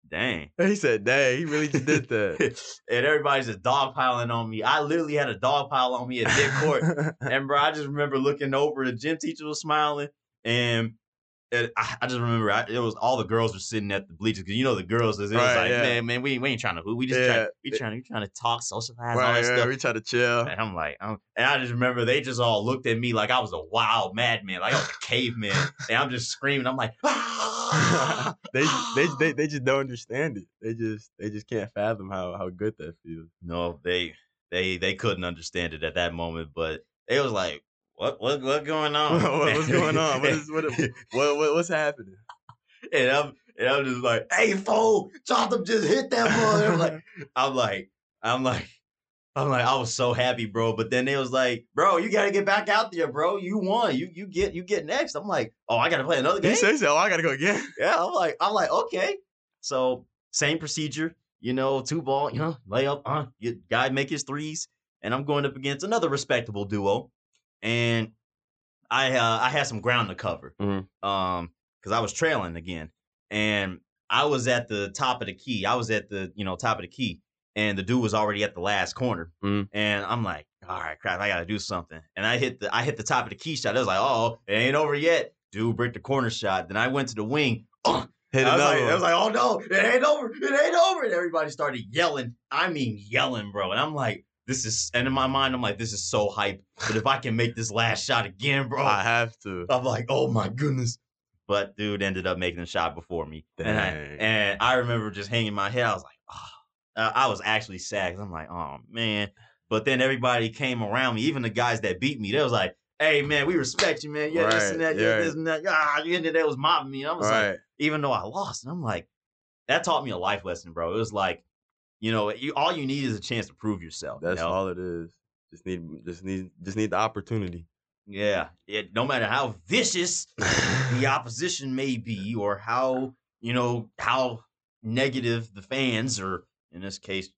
"Dang." He said, "Dang, he really just did that." and everybody's just dogpiling on me. I literally had a dog pile on me at mid court. and bro, I just remember looking over. The gym teacher was smiling, and it, I, I just remember I, it was all the girls were sitting at the bleachers because you know the girls. It was Right, like, yeah. man, man, we, we ain't trying to. We just Yeah. trying, we trying, we trying to talk, socialize, all that right, stuff. we try to chill. And I'm like, I'm, and I just remember they just all looked at me like I was a wild madman, like I was a caveman, and I'm just screaming. I'm like, "Ah!" they, they they they just don't understand it. They just they just can't fathom how how good that feels. no, they they they couldn't understand it at that moment, but it was like, what what what going on? What- what's going on? What is what, what, what what's happening? and I'm and I'm just like, hey, fool, Jotham just hit that ball. I'm like, I'm like, I'm like, I'm like, I was so happy, bro. But then they was like, bro, you gotta get back out there, bro. You won. You you get you get next. I'm like, oh, I gotta play another game. He says, "Oh, I gotta go again." Yeah, I'm like, I'm like, okay. So same procedure, you know, two ball, you know, lay up, uh, you, guy make his threes, and I'm going up against another respectable duo, and I uh, I had some ground to cover, Mhm. um, because I was trailing again, and I was at the top of the key. I was at the you know top of the key, and the dude was already at the last corner, Mhm. and I'm like, all right, crap, I gotta do something, and I hit the I hit the top of the key shot. I was like, oh, it ain't over yet. Dude, break the corner shot. Then I went to the wing. Uh, Hit I was, like. I was like, oh no, it ain't over. It ain't over. And everybody started yelling. I mean, yelling, bro. And I'm like, this is, and in my mind, I'm like, this is so hype. But if I can make this last shot again, bro, I have to. I'm like, oh my goodness. But dude ended up making the shot before me. And I, and I remember just hanging my head. I was like, oh. I was actually sad 'cause I'm like, oh man. But then everybody came around me, even the guys that beat me. They was like, hey man, we respect you, man. Yeah, this and that, yeah, this and that. Ah, ended that was mobbing me. I was like, even though I lost. And I'm like, that taught me a life lesson, bro. It was like, you know, you all you need is a chance to prove yourself. you That's know? all it is. Just need just need just need the opportunity. Yeah. It, no matter how vicious the opposition may be, or how you know how negative the fans, or in this case,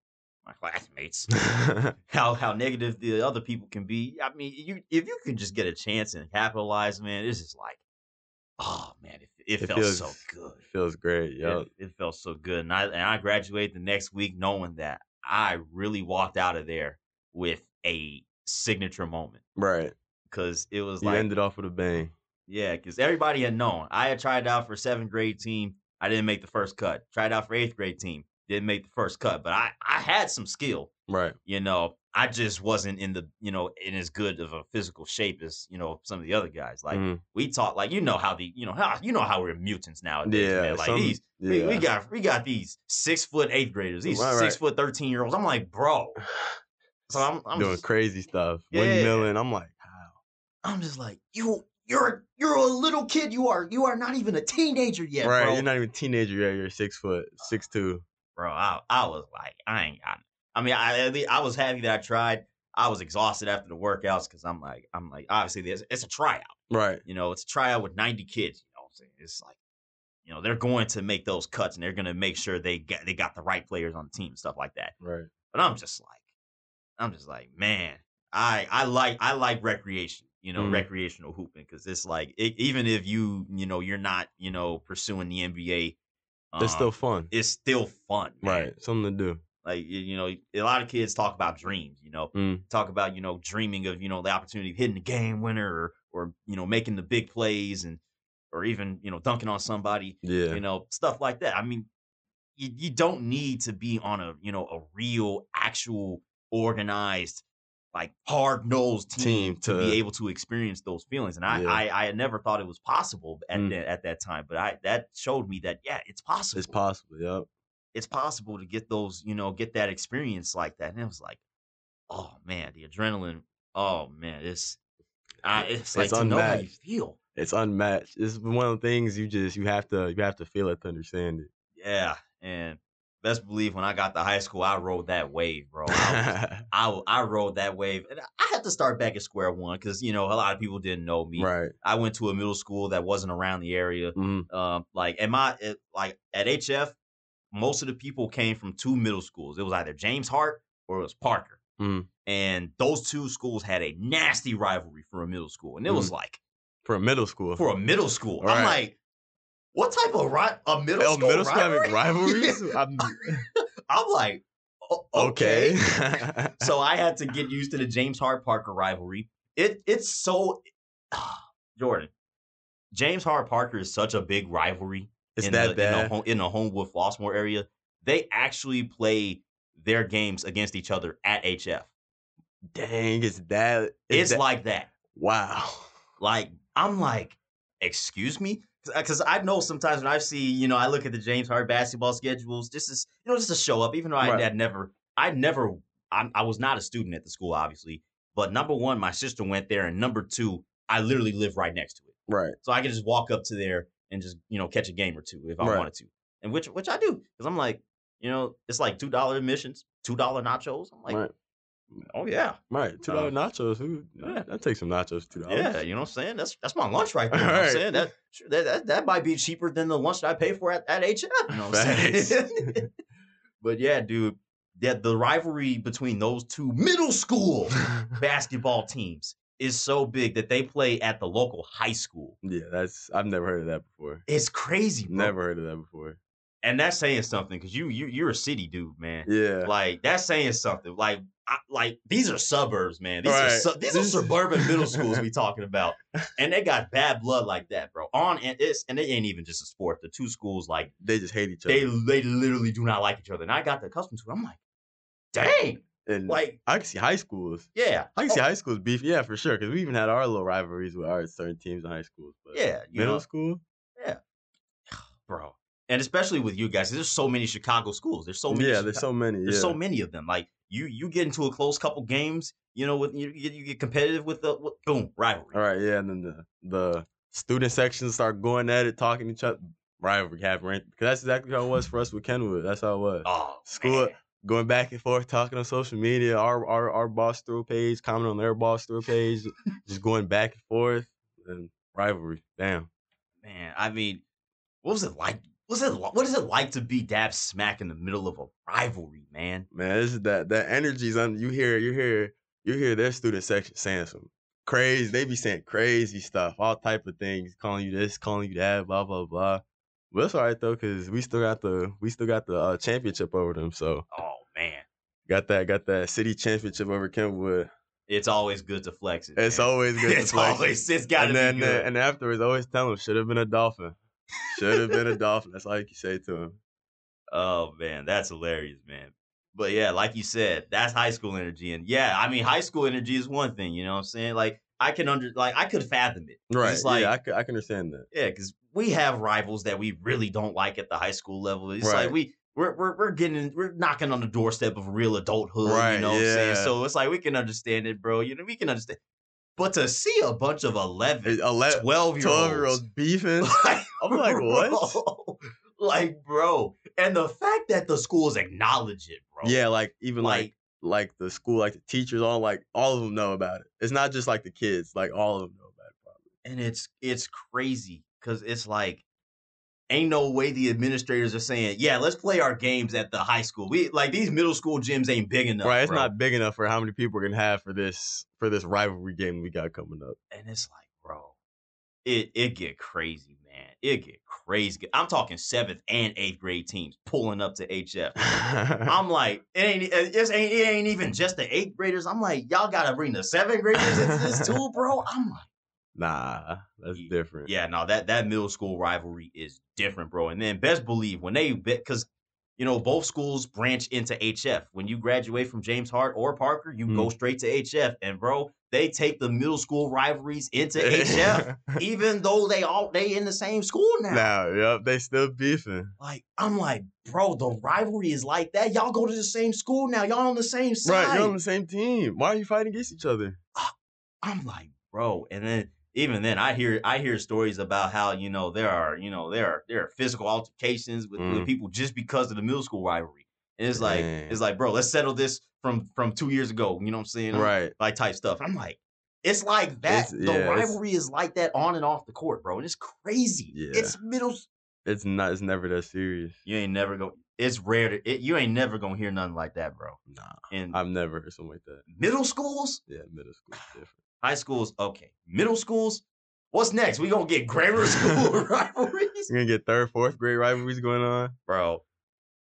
my classmates, how how negative the other people can be. I mean, you if you can just get a chance and capitalize, man, it's just like, oh man, it, it, It felt feels- so good. Feels great, it, it felt so good. And I and I graduated the next week knowing that I really walked out of there with a signature moment. Right. because it was You like ended off with a bang. yeah, because everybody had known. I had tried out for seventh grade team. I didn't make the first cut. Tried out for eighth grade team. Didn't make the first cut. But I, I had some skill. Right. You know, I just wasn't in the, you know, in as good of a physical shape as, you know, some of the other guys. Like Mhm. we taught, like, you know how the, you know, how you know how we're mutants nowadays, Yeah. man. Like some- these yeah. we, we got we got these six foot eighth graders, these Right, six right. foot thirteen year olds. I'm like, bro. So I'm, I'm doing just, crazy stuff. Yeah. Windmilling. I'm like, how? I'm just like, you you're you're a little kid. You are you are not even a teenager yet, right. bro. You're not even a teenager yet. You're six foot, six two. bro. I, I was like, I ain't got. I mean, I I was happy that I tried. I was exhausted after the workouts because I'm like, I'm like, obviously, this it's a tryout. Right. You know, it's a tryout with 90 kids. You know, what I'm saying it's like, you know, they're going to make those cuts and they're going to make sure they get they got the right players on the team and stuff like that. Right. But I'm just like, I'm just like, man, I I like I like recreation. You know, Mhm. recreational hooping because it's like it, even if you you know you're not you know pursuing the NBA, It's um, still fun. it's still fun, man. Right. Something to do. Like you, you know, a lot of kids talk about dreams. You know, Mm. talk about you know dreaming of you know the opportunity of hitting the game winner or or you know making the big plays and or even you know dunking on somebody. Yeah. You know stuff like that. I mean, you you don't need to be on a you know a real actual organized like hard nosed team, Team to, be able to experience those feelings. And I Yeah. I, I had never thought it was possible at Mm. that at that time, but I that showed me that yeah, it's possible It's possible. Yep. It's possible to get those, you know, get that experience like that. And it was like, oh man, the adrenaline. Oh man, it's I, it's like It's to know how you unmatched. feel. It's unmatched. It's one of the things you just you have to you have to feel it to understand it. Yeah, and best believe when I got to high school, I rode that wave, bro. I, was- I I rode that wave, and I had to start back at square one because you know a lot of people didn't know me. right. I went to a middle school that wasn't around the area. Mhm. Um, like at my it, like at HF, most of the people came from two middle schools. It was either James Hart or it was Parker, Mhm. and those two schools had a nasty rivalry for a middle school, and it was like For a middle school. for a middle school. I'm like, what type of ri- a middle Oh, school middle rivalry? rivalries? I'm, I'm like, "O- okay. okay. so I had to get used to the James Hart Parker rivalry. It it's so Jordan. James Hart Parker is such a big rivalry it's in that the, in the, home, in the Homewood area. They actually play their games against each other at HF. Dang, it's that. It's that- like that. wow. Like I'm like, excuse me, because uh, I know sometimes when I see, you know, I look at the James Hart basketball schedules, just as you know, just to show up. Even though I Right. had never, I never, I, I was not a student at the school, obviously. But number one, my sister went there, and number two, I literally live right next to it, Right. so I can just walk up to there and just you know catch a game or two if I Right. wanted to, and which which I do because I'm like, you know, it's like two dollar admissions, two dollar nachos. I'm like, right. oh yeah, Right. Two dollar Uh, nachos. Who? yeah. That takes some nachos. Two dollars. Yeah, you know what I'm saying? That's that's my lunch right there. You know what I'm saying? That, that, that that might be cheaper than the lunch that I pay for at, at HF. You know what I'm saying? but yeah, dude, that the rivalry between those two middle school basketball teams is so big that they play at the local high school. yeah. That's. I've never heard of that before. It's crazy, bro. Never heard of that before. And that's saying something because you you you're a city dude, man. Yeah. Like that's saying something. Like I, like these are suburbs, man. These are su- these are suburban middle schools we talking about, and they got bad blood like that, bro. On and it's and it ain't even just a sport. The two schools like They just hate each other. they they literally do not like each other, and I got accustomed to it. I'm like, dang, and like I can see high schools. yeah, I can see Oh, high schools beef. Yeah, for sure. Because we even had our little rivalries with our certain teams in high schools. But yeah, middle know, school. Yeah, bro. And especially with you guys, there's so many Chicago schools. There's so many. yeah, Chica- there's so many. There's yeah. so many of them. Like you, you get into a close couple games. You know, with you, you get competitive with the with, boom rivalry. All right, yeah, and then the the student sections start going at it, talking to each other. Rivalry happening because that's exactly how it was for us with Kenwood. That's how it was. Oh, School- man. Going back and forth, talking on social media. Our our our Barstool page, commenting on their Barstool page, just going back and forth and rivalry. Damn. man. I mean, what was it like? Was it what is it like to be dab smack in the middle of a rivalry, man? Man, this is that that energy's on you hear you hear you hear their student section saying some crazy they be saying crazy stuff, all type of things, calling you this, calling you that, blah blah blah. But it's all right though, cause we still got the we still got the uh, championship over them. So Oh man, got that got that city championship over Kenwood. It's always good to flex it. It's man. always good. It's to flex. always it's got to be then good. and afterwards, always tell him should have been a dolphin. Should have been a dolphin. That's all you can say to him. Oh man, that's hilarious, man. But yeah, like you said, that's high school energy. And yeah, I mean, high school energy is one thing, you know what I'm saying? Like I can under like I could fathom it. Right. It's like yeah, I, c- I can understand that. yeah, because we have rivals that we really don't like at the high school level. It's like we we're, we're we're getting we're knocking on the doorstep of real adulthood. Right. You Right, know what I'm saying? So it's like we can understand it, bro. You know, we can understand. But to see a bunch of 11, 11, 12 year 12 year olds olds beefing. like, I'm like, what? Like, bro. And the fact that the schools acknowledge it, bro. Yeah, like even like Like, like the school, like the teachers, all like all of them know about it. It's not just like the kids, like all of them know about it. Probably. and it's it's crazy because it's like ain't no way the administrators are saying, yeah, let's play our games at the high school. We like these middle school gyms ain't big enough. right, it's bro. not big enough for how many people we're gonna have for this for this rivalry game we got coming up. and it's like, bro, it it get crazy. It get crazy. I'm talking seventh and eighth grade teams pulling up to HF. I'm like, it ain't it ain't it ain't even just the eighth graders. I'm like, y'all gotta bring the seventh graders into this too, bro. I'm like, nah, that's Ye- different. yeah, no, that that middle school rivalry is different, bro. And then best believe when they because you know both schools branch into HF. When you graduate from James Hart or Parker, you go mm. straight to HF, and bro, they take the middle school rivalries into HF, even though they all they in the same school now. now, yep, they still beefing. Like I'm like, bro, the rivalry is like that. Y'all go to the same school now. Y'all on the same side. Right, you're on the same team. Why are you fighting against each other? I'm like, bro, and then even then I hear I hear stories about how, you know, there are, you know, there are there are physical altercations with, with Mm. people just because of the middle school rivalry. And it's like it's like, bro, let's settle this from from two years ago. You know what I'm saying? Right. Like type stuff. I'm like, it's like that. It's- the yeah, rivalry is like that on and off the court, bro. And it's crazy. Yeah. It's middle It's not. It's never that serious. you ain't never go it's rare to it, you ain't never gonna hear nothing like that, bro. Nah, And I've never heard something like that. middle schools, Yeah, middle school different. high schools, okay. Middle schools, what's next? We gonna get grammar school rivalries? You're gonna get third, fourth grade rivalries going on. Bro.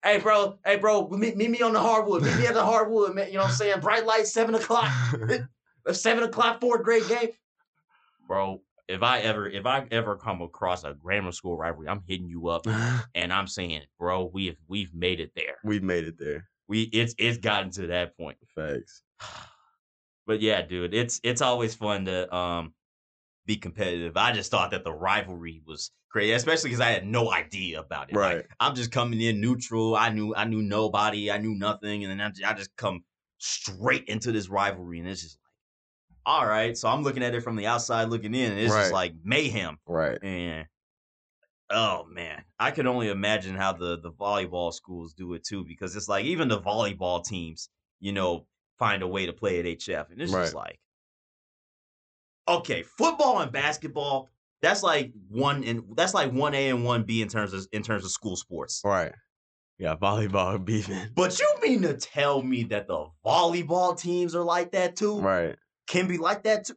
Hey bro, hey bro, meet, meet me on the hardwood. Meet me at the hardwood, man. You know what I'm saying? Bright light, seven o'clock. Seven o'clock fourth grade game. Bro, if I ever if I ever come across a grammar school rivalry, I'm hitting you up and I'm saying, bro, we have we've made it there. We've made it there. We it's it's gotten to that point. Facts. but yeah, dude, it's it's always fun to um be competitive. I just thought that the rivalry was crazy, especially because I had no idea about it. Like, Right. I'm just coming in neutral. I knew I knew nobody. I knew nothing, and then I, ju- I just come straight into this rivalry, and it's just like, all right. So I'm looking at it from the outside looking in, and it's just like mayhem. Right. And oh man, I can only imagine how the the volleyball schools do it too, because it's like even the volleyball teams, you know, find a way to play at HF, and it's just like, okay, football and basketball. That's like one and that's like one A and one B in terms of in terms of school sports. Right. Yeah, volleyball beefing. But you mean to tell me that the volleyball teams are like that too? Right. Can be like that too,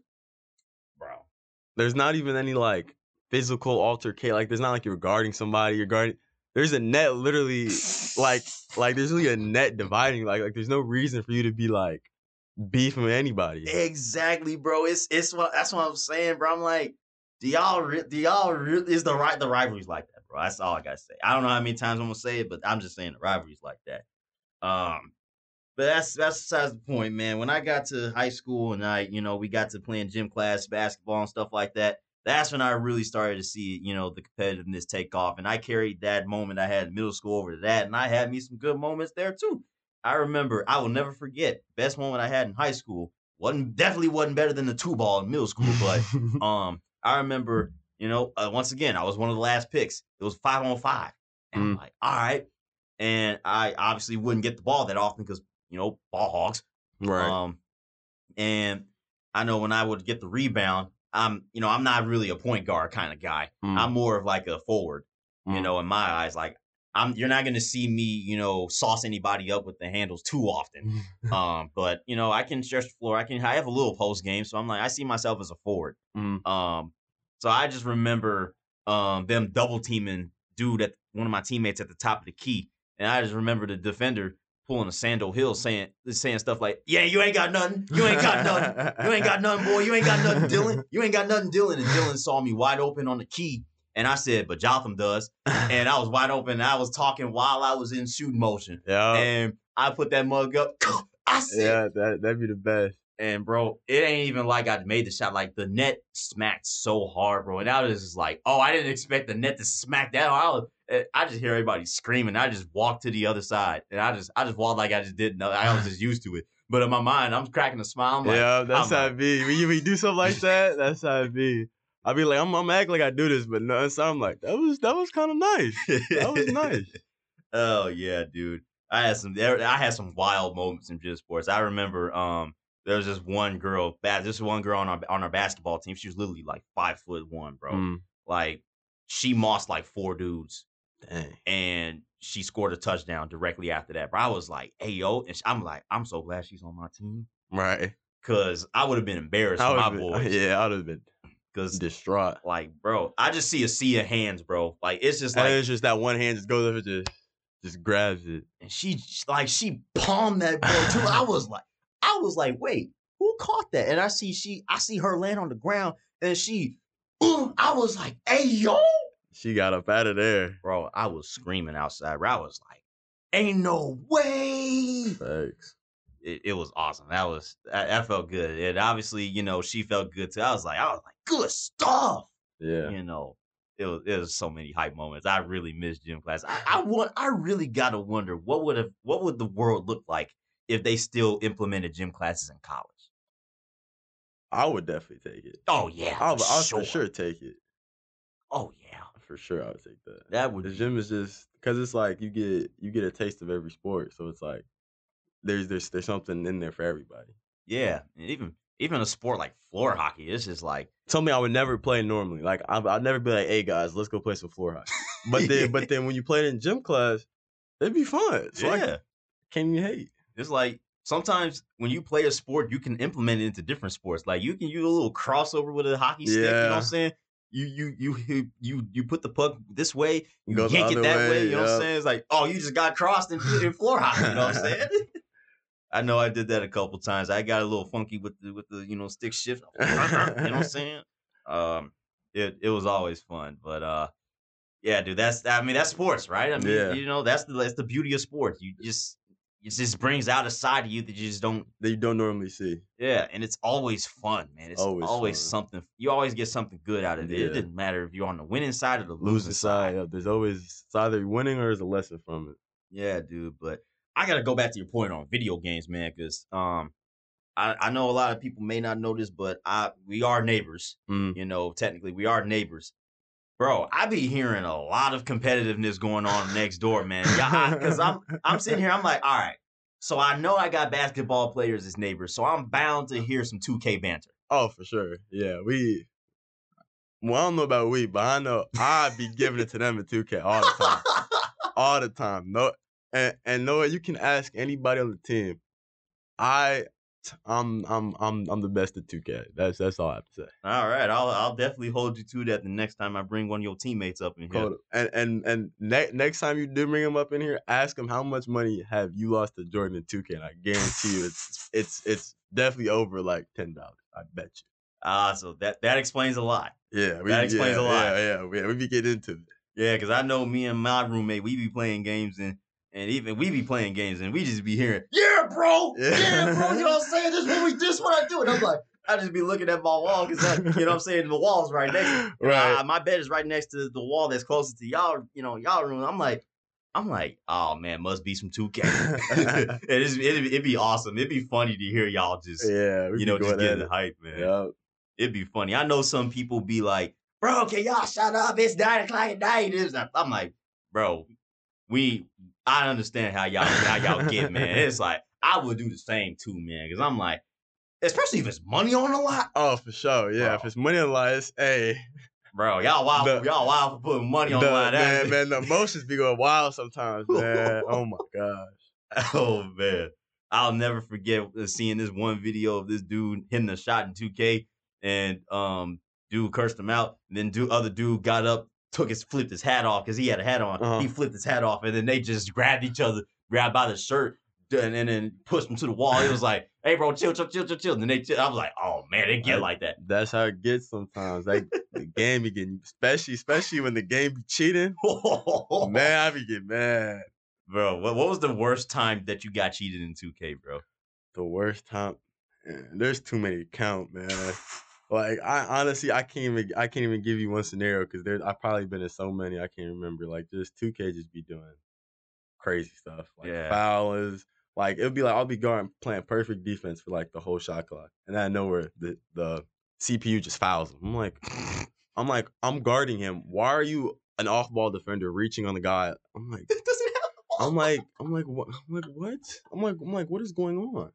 bro. There's not even any like physical altercation. Like there's not like you're guarding somebody. You're guarding. There's a net literally like like there's really a net dividing. Like like there's no reason for you to be like beefing with anybody. Exactly, bro. It's it's what that's what I'm saying, bro. I'm like, do y'all re- do y'all re- is the right the rivalries like that, bro? That's all I gotta say. I don't know how many times I'm gonna say it, but I'm just saying the rivalries like that. Um, but that's that's besides the point, man. When I got to high school and I, you know, we got to playing gym class basketball and stuff like that. That's when I really started to see, you know, the competitiveness take off. And I carried that moment I had in middle school over to that, and I had me some good moments there too. I remember, I will never forget, best moment I had in high school wasn't definitely wasn't better than the two ball in middle school, but um, I remember, you know, uh, once again, I was one of the last picks. It was five on five, and I'm Mm. like, all right, and I obviously wouldn't get the ball that often because you know ball hogs. right. Um, and I know when I would get the rebound, I'm, you know, I'm not really a point guard kind of guy. Mm. I'm more of like a forward, you Mm. know, in my eyes. Like, I'm, you're not gonna see me, you know, sauce anybody up with the handles too often. um, but you know, I can stretch the floor. I can. I have a little post game, so I'm like, I see myself as a forward. Mhm. Um, so I just remember um them double teaming dude at one of my teammates at the top of the key, and I just remember the defender pulling a Sandal Hill saying saying stuff like, "Yeah, you ain't got nothing. You ain't got nothing. You ain't got nothing, boy. You ain't got nothing, Dylan. You ain't got nothing, Dylan." And Dylan saw me wide open on the key, and I said, "But Jotham does." And I was wide open. And I was talking while I was in shooting motion, yeah, and I put that mug up. I said, yeah, that that'd be the best. and bro, it ain't even like I made the shot. Like the net smacked so hard, bro. And I was just like, oh, I didn't expect the net to smack that hard. I, was, eh, I just hear everybody screaming. I just walked to the other side, and I just, I just walked like I just didn't know. I was just used to it. But in my mind, I'm cracking a smile. I'm like, yeah, that's I'm how like- it be. When you, when you do something like that, that's how it be. I be like, I'm, I'm acting like I do this, but no, so I'm like, that was that was kind of nice. That was nice. oh yeah, dude. I had some I had some wild moments in gym sports. I remember um there was this one girl, bad this one girl on our on our basketball team. She was literally like five foot one, bro. Mm, Like she mossed like four dudes dang. and she scored a touchdown directly after that. Bro, I was like, hey yo, and I'm like, I'm so glad she's on my team. Right. Cause I would have been embarrassed for my been- boys. yeah, I would have been Cause distraught. like, bro, I just see a sea of hands, bro. Like it's just and like it's just that one hand just goes over, just just grabs it. and she like she palmed that ball too. I was like, I was like, wait, who caught that? And I see she, I see her land on the ground, and she, boom. I was like, hey yo, She got up out of there. bro. I was screaming outside. Bro. I was like, ain't no way. Thanks. It, it was awesome. That was that, that felt good. And obviously, you know, she felt good too. I was like, I was like, good stuff. Yeah. You know. It was, it was so many hype moments. I really miss gym class. I, I want. I really gotta wonder what would have what would the world look like if they still implemented gym classes in college. I would definitely take it. Oh yeah, I'll, for I'll sure. for sure take it. Oh yeah, For sure, I would take that. that would The be, gym is just because it's like you get you get a taste of every sport, so it's like there's there's there's something in there for everybody. yeah. And even even a sport like floor hockey, this is like tell me I would never play normally. Like I, I'd never be like, "Hey guys, let's go play some floor hockey." But then, but then when you play it in gym class, it'd be fun. So yeah. I can't even hate. It's like sometimes when you play a sport, you can implement it into different sports. Like you can use a little crossover with a hockey stick. You know what I'm saying? You you you you you put the puck this way, you Go yank it that way. way, You know what I'm saying? It's like, oh, you just got crossed in, in floor hockey. You know what I'm saying? I know I did that a couple times. I got a little funky with the with the you know stick shift. you know what I'm saying? Um, it it was always fun, but uh, yeah, dude, that's I mean that's sports, right? I mean, Yeah. you know that's the that's the beauty of sports. You just it just brings out a side of you that you just don't. That you don't normally see. Yeah, and it's always fun, man. It's always, Always something. You always get something good out of it. It doesn't matter if you're on the winning side or the losing Losing side. side, there's always it's either winning or there's a lesson from it. Yeah, dude. But I gotta go back to your point on video games, man, because um, I, I know a lot of people may not know this, but I we are neighbors. Mm. You know, technically we are neighbors. Bro, I be hearing a lot of competitiveness going on next door, man. Yeah, because I'm I'm sitting here, I'm like, all right. So I know I got basketball players as neighbors, so I'm bound to hear some 2K banter. Oh, for sure. Yeah, we. Well, I don't know about we, but I know I be giving it to them in 2K all the time, all the time. No, and and Noah, you can ask anybody on the team. I, I'm I'm I'm I'm the best at 2K. That's that's all I have to say. All right, I'll I'll definitely hold you to that the next time I bring one of your teammates up in here. And and and ne- next time you do bring him up in here, ask him how much money have you lost to Jordan in 2K, and I guarantee you, it's it's it's definitely over like ten dollars. I bet you. Ah, so that that explains a lot. Yeah, That explains yeah, a lot. Yeah, yeah, yeah. We be getting into it. Yeah, because I know me and my roommate, we be playing games and and even we be playing games and we just be hearing, yeah, bro, yeah, bro, you know what I'm saying? This what we this what I do. And I'm like, I just be looking at my wall because you know what I'm saying, the wall's right next. know, Right. I- my bed is right next to the wall that's closest to y'all, you know, y'all room. I'm like, I'm like, oh man, must be some 2K. it is it'd, it'd be awesome. It'd be funny to hear y'all just yeah, you know, just getting it. hype, man Yeah. it'd be funny. I know some people be like, bro, can y'all shut up? It's nine o'clock at night. It's I'm like, bro, we I understand how y'all how y'all get, man. It's like I would do the same too, man. Cause I'm like, especially if it's money on the lot, Oh, for sure. Yeah, if it's money on the line, it's hey. bro. Y'all wild, The- y'all wild for putting money on the, line. Man, man, the emotions be going wild sometimes, man. oh my gosh. Oh man, I'll never forget uh, seeing this one video of this dude hitting a shot in 2K, and um, dude cursed him out. And then dude, other dude got up, took his flipped his hat off because he had a hat on. Uh-huh. He flipped his hat off, and then they just grabbed each other, grabbed by the shirt. and, and then pushed him to the wall. It was like, hey, bro, chill, chill, chill, chill, chill. And then they, chill. I was like, oh man, they get I- like that. That's how it gets sometimes. Like the game be getting, especially especially when the game be cheating. Man, I be getting mad. bro, what, what was the worst time that you got cheated in 2K, bro? The worst time. Man, there's too many to count, man. Like I honestly, I can't even I can't even give you one scenario because there I've probably been in so many I can't remember. Like just two K just be doing crazy stuff. Like Yeah. fouls. Like it'll be like I'll be guarding playing perfect defense for like the whole shot clock, and I know where the the CPU just fouls him. I'm like, I'm like I'm guarding him. Why are you an off ball defender reaching on the guy? I'm like, doesn't have I'm like, I'm like, what? I'm like, what? I'm like, I'm like, what is going on?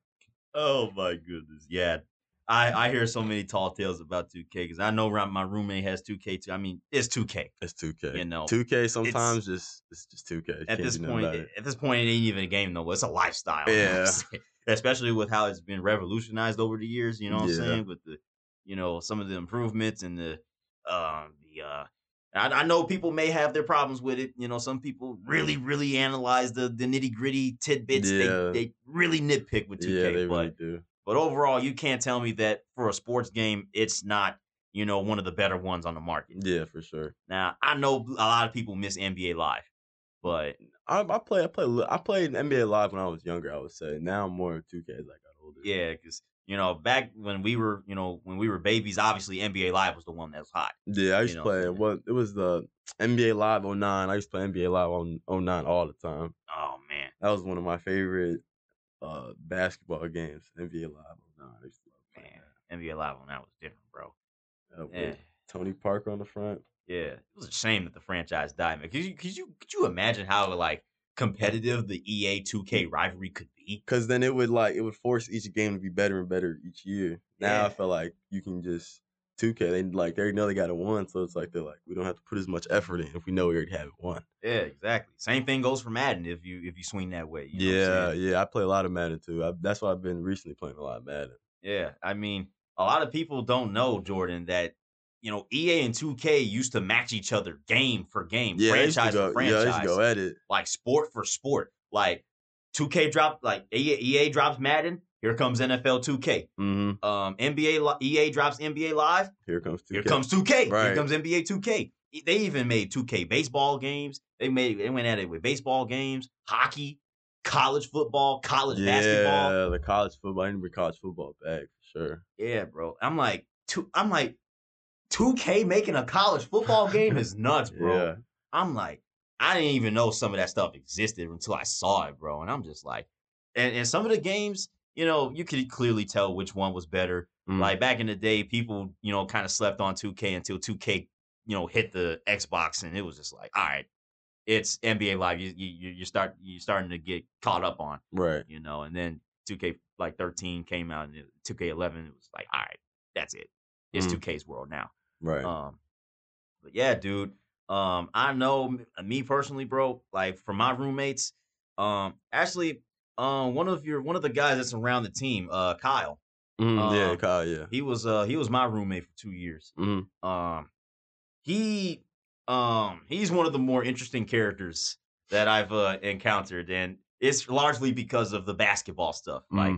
Oh my goodness. Yeah. I, I hear so many tall tales about 2K because I know my my roommate has 2K too. I mean, it's 2K. It's 2K. You know, 2K sometimes just it's just 2K. At can't this point, it. at this point, it ain't even a game though. It's a lifestyle. you know Yeah. Especially with how it's been revolutionized over the years. You know what Yeah. I'm saying? With the, you know, some of the improvements and the, um, the, uh, I, I know people may have their problems with it. You know, some people really, really analyze the the nitty gritty tidbits. Yeah. They they really nitpick with 2K, yeah, they but really do. But overall, you can't tell me that for a sports game, it's not, you know, one of the better ones on the market. Yeah, for sure. Now, I know a lot of people miss NBA Live, but I, I play. I play. I played NBA Live when I was younger. I would say now I'm more 2K as I got older. yeah, because you know, back when we were, you know, when we were babies, obviously NBA Live was the one that was hot. Yeah, I used You to play. What it was the NBA Live 09. I used to play NBA Live on 09 all the time. Oh man, That was one of my favorite uh basketball games. NBA Live 09. I used to love playing man, NBA Live on that was different, bro. Uh, with Yeah, Tony Parker on the front. yeah, it was a shame that the franchise died, man. Could you, could you, could you imagine how like competitive the EA 2K rivalry could be? Cause then it would like it would force each game to be better and better each year. Now Yeah. I feel like you can just 2K. They like they know they got it won, so it's like they're like we don't have to put as much effort in if we know we already have it won. Yeah, exactly. Same thing goes for Madden if you if you swing that way. You know yeah, yeah. I play a lot of Madden too. I, that's why I've been recently playing a lot of Madden. Yeah, I mean, a lot of people don't know Jordan that you know EA and 2K used to match each other game for game, Yeah, I used to franchise go. for franchise, to go at it. like sport for sport. Like 2K dropped, like EA, EA drops Madden, here comes NFL 2K. Mm-hmm. Um, NBA EA drops NBA Live, Here comes 2K. here comes 2K. Here comes NBA 2K. They even made 2K baseball games. They made they went at it with baseball games, hockey, college football, college yeah, basketball. Yeah, the college football. I need to bring college football back for sure. Yeah, bro. I'm like, two, I'm like, 2K making a college football game is nuts, bro. Yeah. I'm like, I didn't even know some of that stuff existed until I saw it, bro. And I'm just like, and, and some of the games, you know, you could clearly tell which one was better. Mm. Like back in the day, people, you know, kind of slept on 2K until 2K, you know, hit the Xbox, and it was just like, all right, it's NBA Live. You you you start you starting to get caught up on right. you know, and then 2K like 13 came out and 2K11 it was like, all right, that's it. It's Mm. 2K's world now. Right. Um, but yeah, dude. Um, I know me personally, bro. Like for my roommates, um, actually, um, one of your one of the guys that's around the team, uh, Kyle. Mhm, yeah, um, Kyle. Yeah. He was uh he was my roommate for two years. Mhm. Um, he um he's one of the more interesting characters that I've uh, encountered, and it's largely because of the basketball stuff. Like,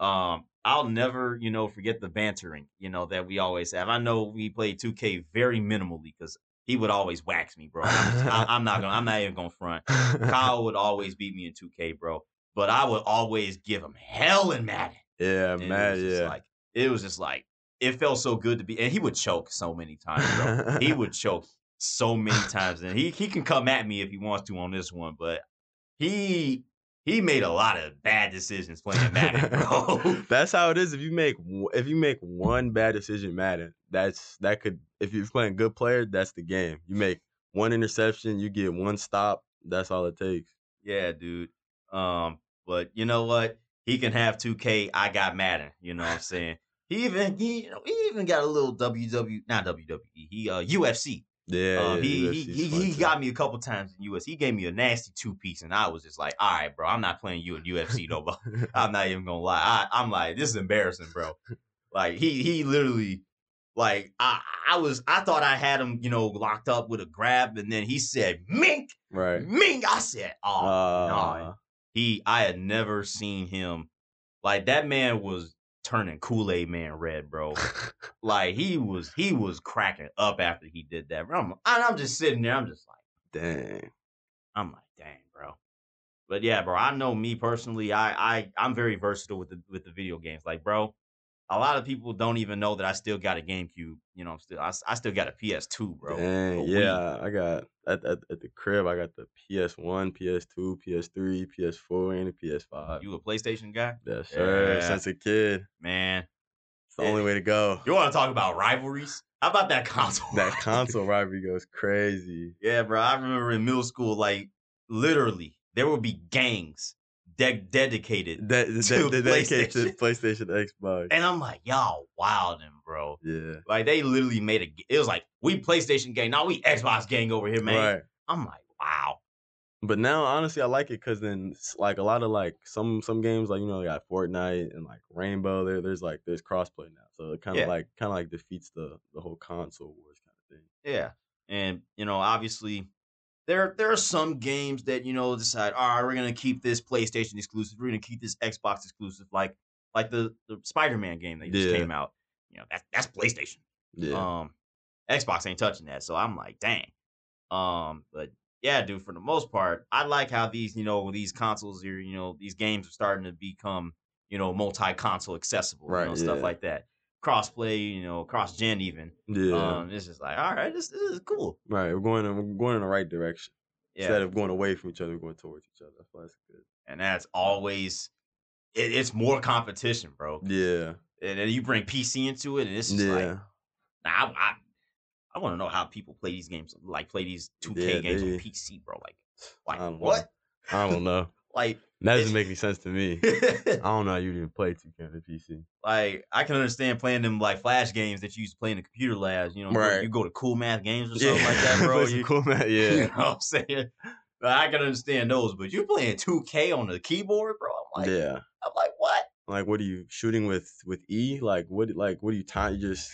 um, I'll never you know forget the bantering you know that we always have. I know we played 2K very minimally because he would always wax me, bro. I'm, just- I, I'm not gonna. I'm not even gonna front. Kyle would always beat me in 2K, bro. But I would always give him hell in Madden. yeah, And mad. it was just Yeah. like it was just like it felt so good to be and he would choke so many times, bro. he would choke so many times. And he he can come at me if he wants to on this one, but he he made a lot of bad decisions playing Madden, bro. that's how it is. If you make if you make one bad decision, Madden, that's that could. If you're playing good player, that's the game. You make one interception, you get one stop. That's all it takes. yeah, dude. Um, but you know what? He can have 2K. I got Madden. You know what I'm saying? He even he, you know, he even got a little WW not WWE. He uh UFC. Yeah, Um, yeah, he he UFC's he, he got me a couple times in US. He gave me a nasty two piece, and I was just like, "All right, bro, I'm not playing you in UFC no more." I'm not even gonna lie. I, I'm like, this is embarrassing, bro. Like he he literally, like I I was I thought I had him, you know, locked up with a grab, and then he said, "Mink, right. mink." I said, "Oh Uh, no." He, I had never seen him like that. Man was turning Kool Aid Man red, bro. like he was, he was cracking up after he did that. Bro. I'm, I'm just sitting there. I'm just like, Dang. I'm like, dang, bro. But yeah, bro. I know me personally. I, I, I'm very versatile with the with the video games. Like, bro, a lot of people don't even know that I still got a GameCube. You know, I'm still I, I still got a PS2, bro. Dang, yeah, I got at, at, at the crib. I got the PS1, PS2, PS3, PS4, and the PS5. You a PlayStation guy? Yes, sir. Yeah. Since a kid, Man, it's the only eh, way to go. you want to talk about rivalries? How about that console? That console rivalry goes crazy. Yeah, bro. I remember in middle school, like literally, there would be gangs de- dedicated, That To that that dedicated to PlayStation, Xbox. and I'm like, y'all wildin', bro. yeah, Like they literally made a. It was like we PlayStation gang, now we Xbox gang over here, man. right. I'm like, wow. But now, honestly, I like it because then, like a lot of like some some games, like you know, they got Fortnite and like Rainbow. There, there's like there's crossplay now, so it kind of Yeah. like kind of like defeats the the whole console wars kind of thing. Yeah, and you know, obviously, there there are some games that you know decide, all right, we're gonna keep this PlayStation exclusive, we're gonna keep this Xbox exclusive, like like the the Spider Man game that just Yeah. came out. You know, that's that's PlayStation. Yeah, Um, Xbox ain't touching that, so I'm like, dang. Um, but yeah, dude, for the most part, I like how these, you know, these consoles are you know, these games are starting to become, you know, multi-console accessible, you Right, know, stuff like that. Crossplay, you know, cross gen even. yeah, Um, it's just like, all right, this, this is cool. right. We're going in, we're going in the right direction Yeah, instead of going away from each other. We're going towards each other. I feel that's good. and that's always, it, it's more competition, bro. Yeah, And then you bring PC into it, and it's just yeah. like, nah, I, I, I want to know how people play these games, like play these 2K Yeah, games on PC, bro. Like, like know. what? I don't know. Like, That doesn't make any sense to me. I don't know how you even play 2K on the PC. like I can understand playing them like flash games that you used to play in the computer labs. You know, Right. you go to Cool Math Games or something like that, bro. You, cool you Yeah, know what I'm saying? But I can understand those, but you playing 2K on the keyboard, bro. I'm like, yeah. I'm like, what? Like, what are you shooting with with E? Like, what? Like, what are you time? You just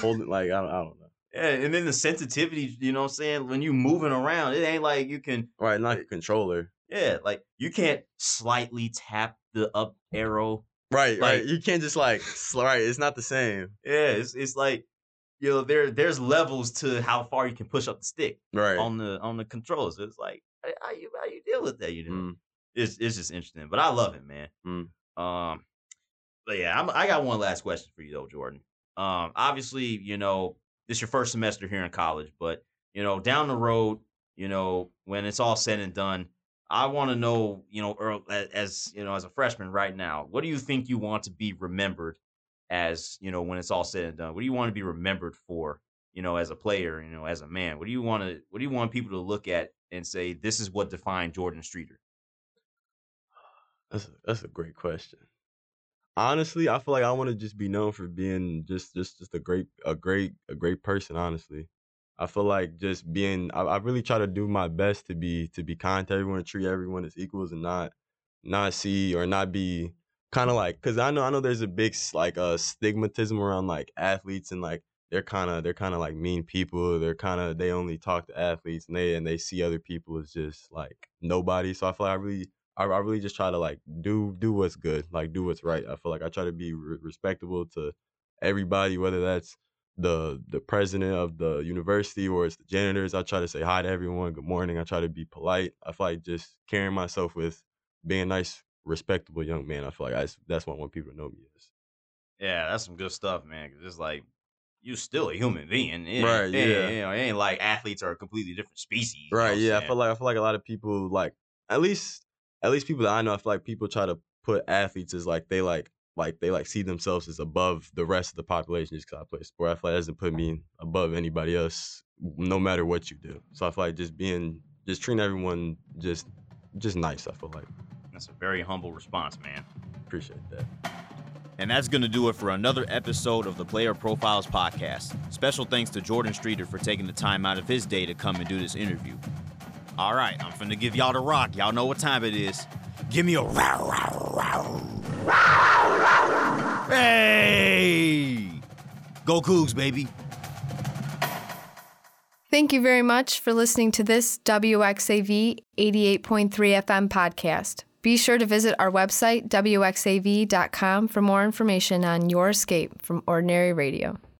hold it. Like, I don't, I don't know. Yeah, and then the sensitivity, you know what I'm saying? When you moving around, it ain't like you can Right, not a controller. Yeah, like you can't slightly tap the up arrow. Right, Like- right. You can't just like right. It's not the same. Yeah, it's it's like you know, there there's levels to how far you can push up the stick. Right. on the on the controls. It's like how you how you deal with that, you know? Mm. It's it's just interesting, but I love it, man. Mm. Um, but yeah, I'm, I got one last question for you though, Jordan. Um, obviously, you know, this your first semester here in college, but you know, down the road, you know, when it's all said and done, I want to know, you know, Earl, as you know, as a freshman right now, what do you think you want to be remembered as, you know, when it's all said and done? What do you want to be remembered for? you know, as a player, you know, as a man? What do you want to what do you want people to look at and say this is what defined Jordan Streeter? That's a, that's a great question. Honestly, I feel like I want to just be known for being just just just a great a great a great person. Honestly, I feel like just being. I, I really try to do my best to be to be kind to everyone, treat everyone as equals, and not not see or not be kind of like because I know I know there's a big like uh stigmatism around like athletes and like they're kind of they're kind of like mean people. They're kind of they only talk to athletes and they and they see other people as just like nobody. So I feel like I really I, I really just try to like do do what's good, like do what's right. I feel like I try to be re- respectable to everybody, whether that's the the president of the university or it's the janitors. I try to say hi to everyone, good morning. I try to be polite. I feel like just carrying myself with being a nice, respectable young man. I feel like that's that's what I want people to know me as. Yeah, that's some good stuff, man. Cause it's like you still a human being, It Right, it yeah. You know, it ain't like athletes are a completely different species. you know Right. what I'm Yeah. I feel like I feel like a lot of people like at least at least people that I know. I feel like people try to put athletes as like they like like they like see themselves as above the rest of the population just because I play sport. I feel like that doesn't put me above anybody else, no matter what you do. So I feel like just being just treating everyone just just nice. I feel like that's a very humble response, man. appreciate that. And that's going to do it for another episode of the Player Profiles Podcast. Special thanks to Jordan Streeter for taking the time out of his day to come and do this interview. All right, I'm finna give y'all the rock. Y'all know what time it is. Give me a row, row, row. Hey! Go Cougs, baby. Thank you very much for listening to this WXAV 88.3 FM podcast. Be sure to visit our website, wxav.com, for more information on your escape from ordinary radio.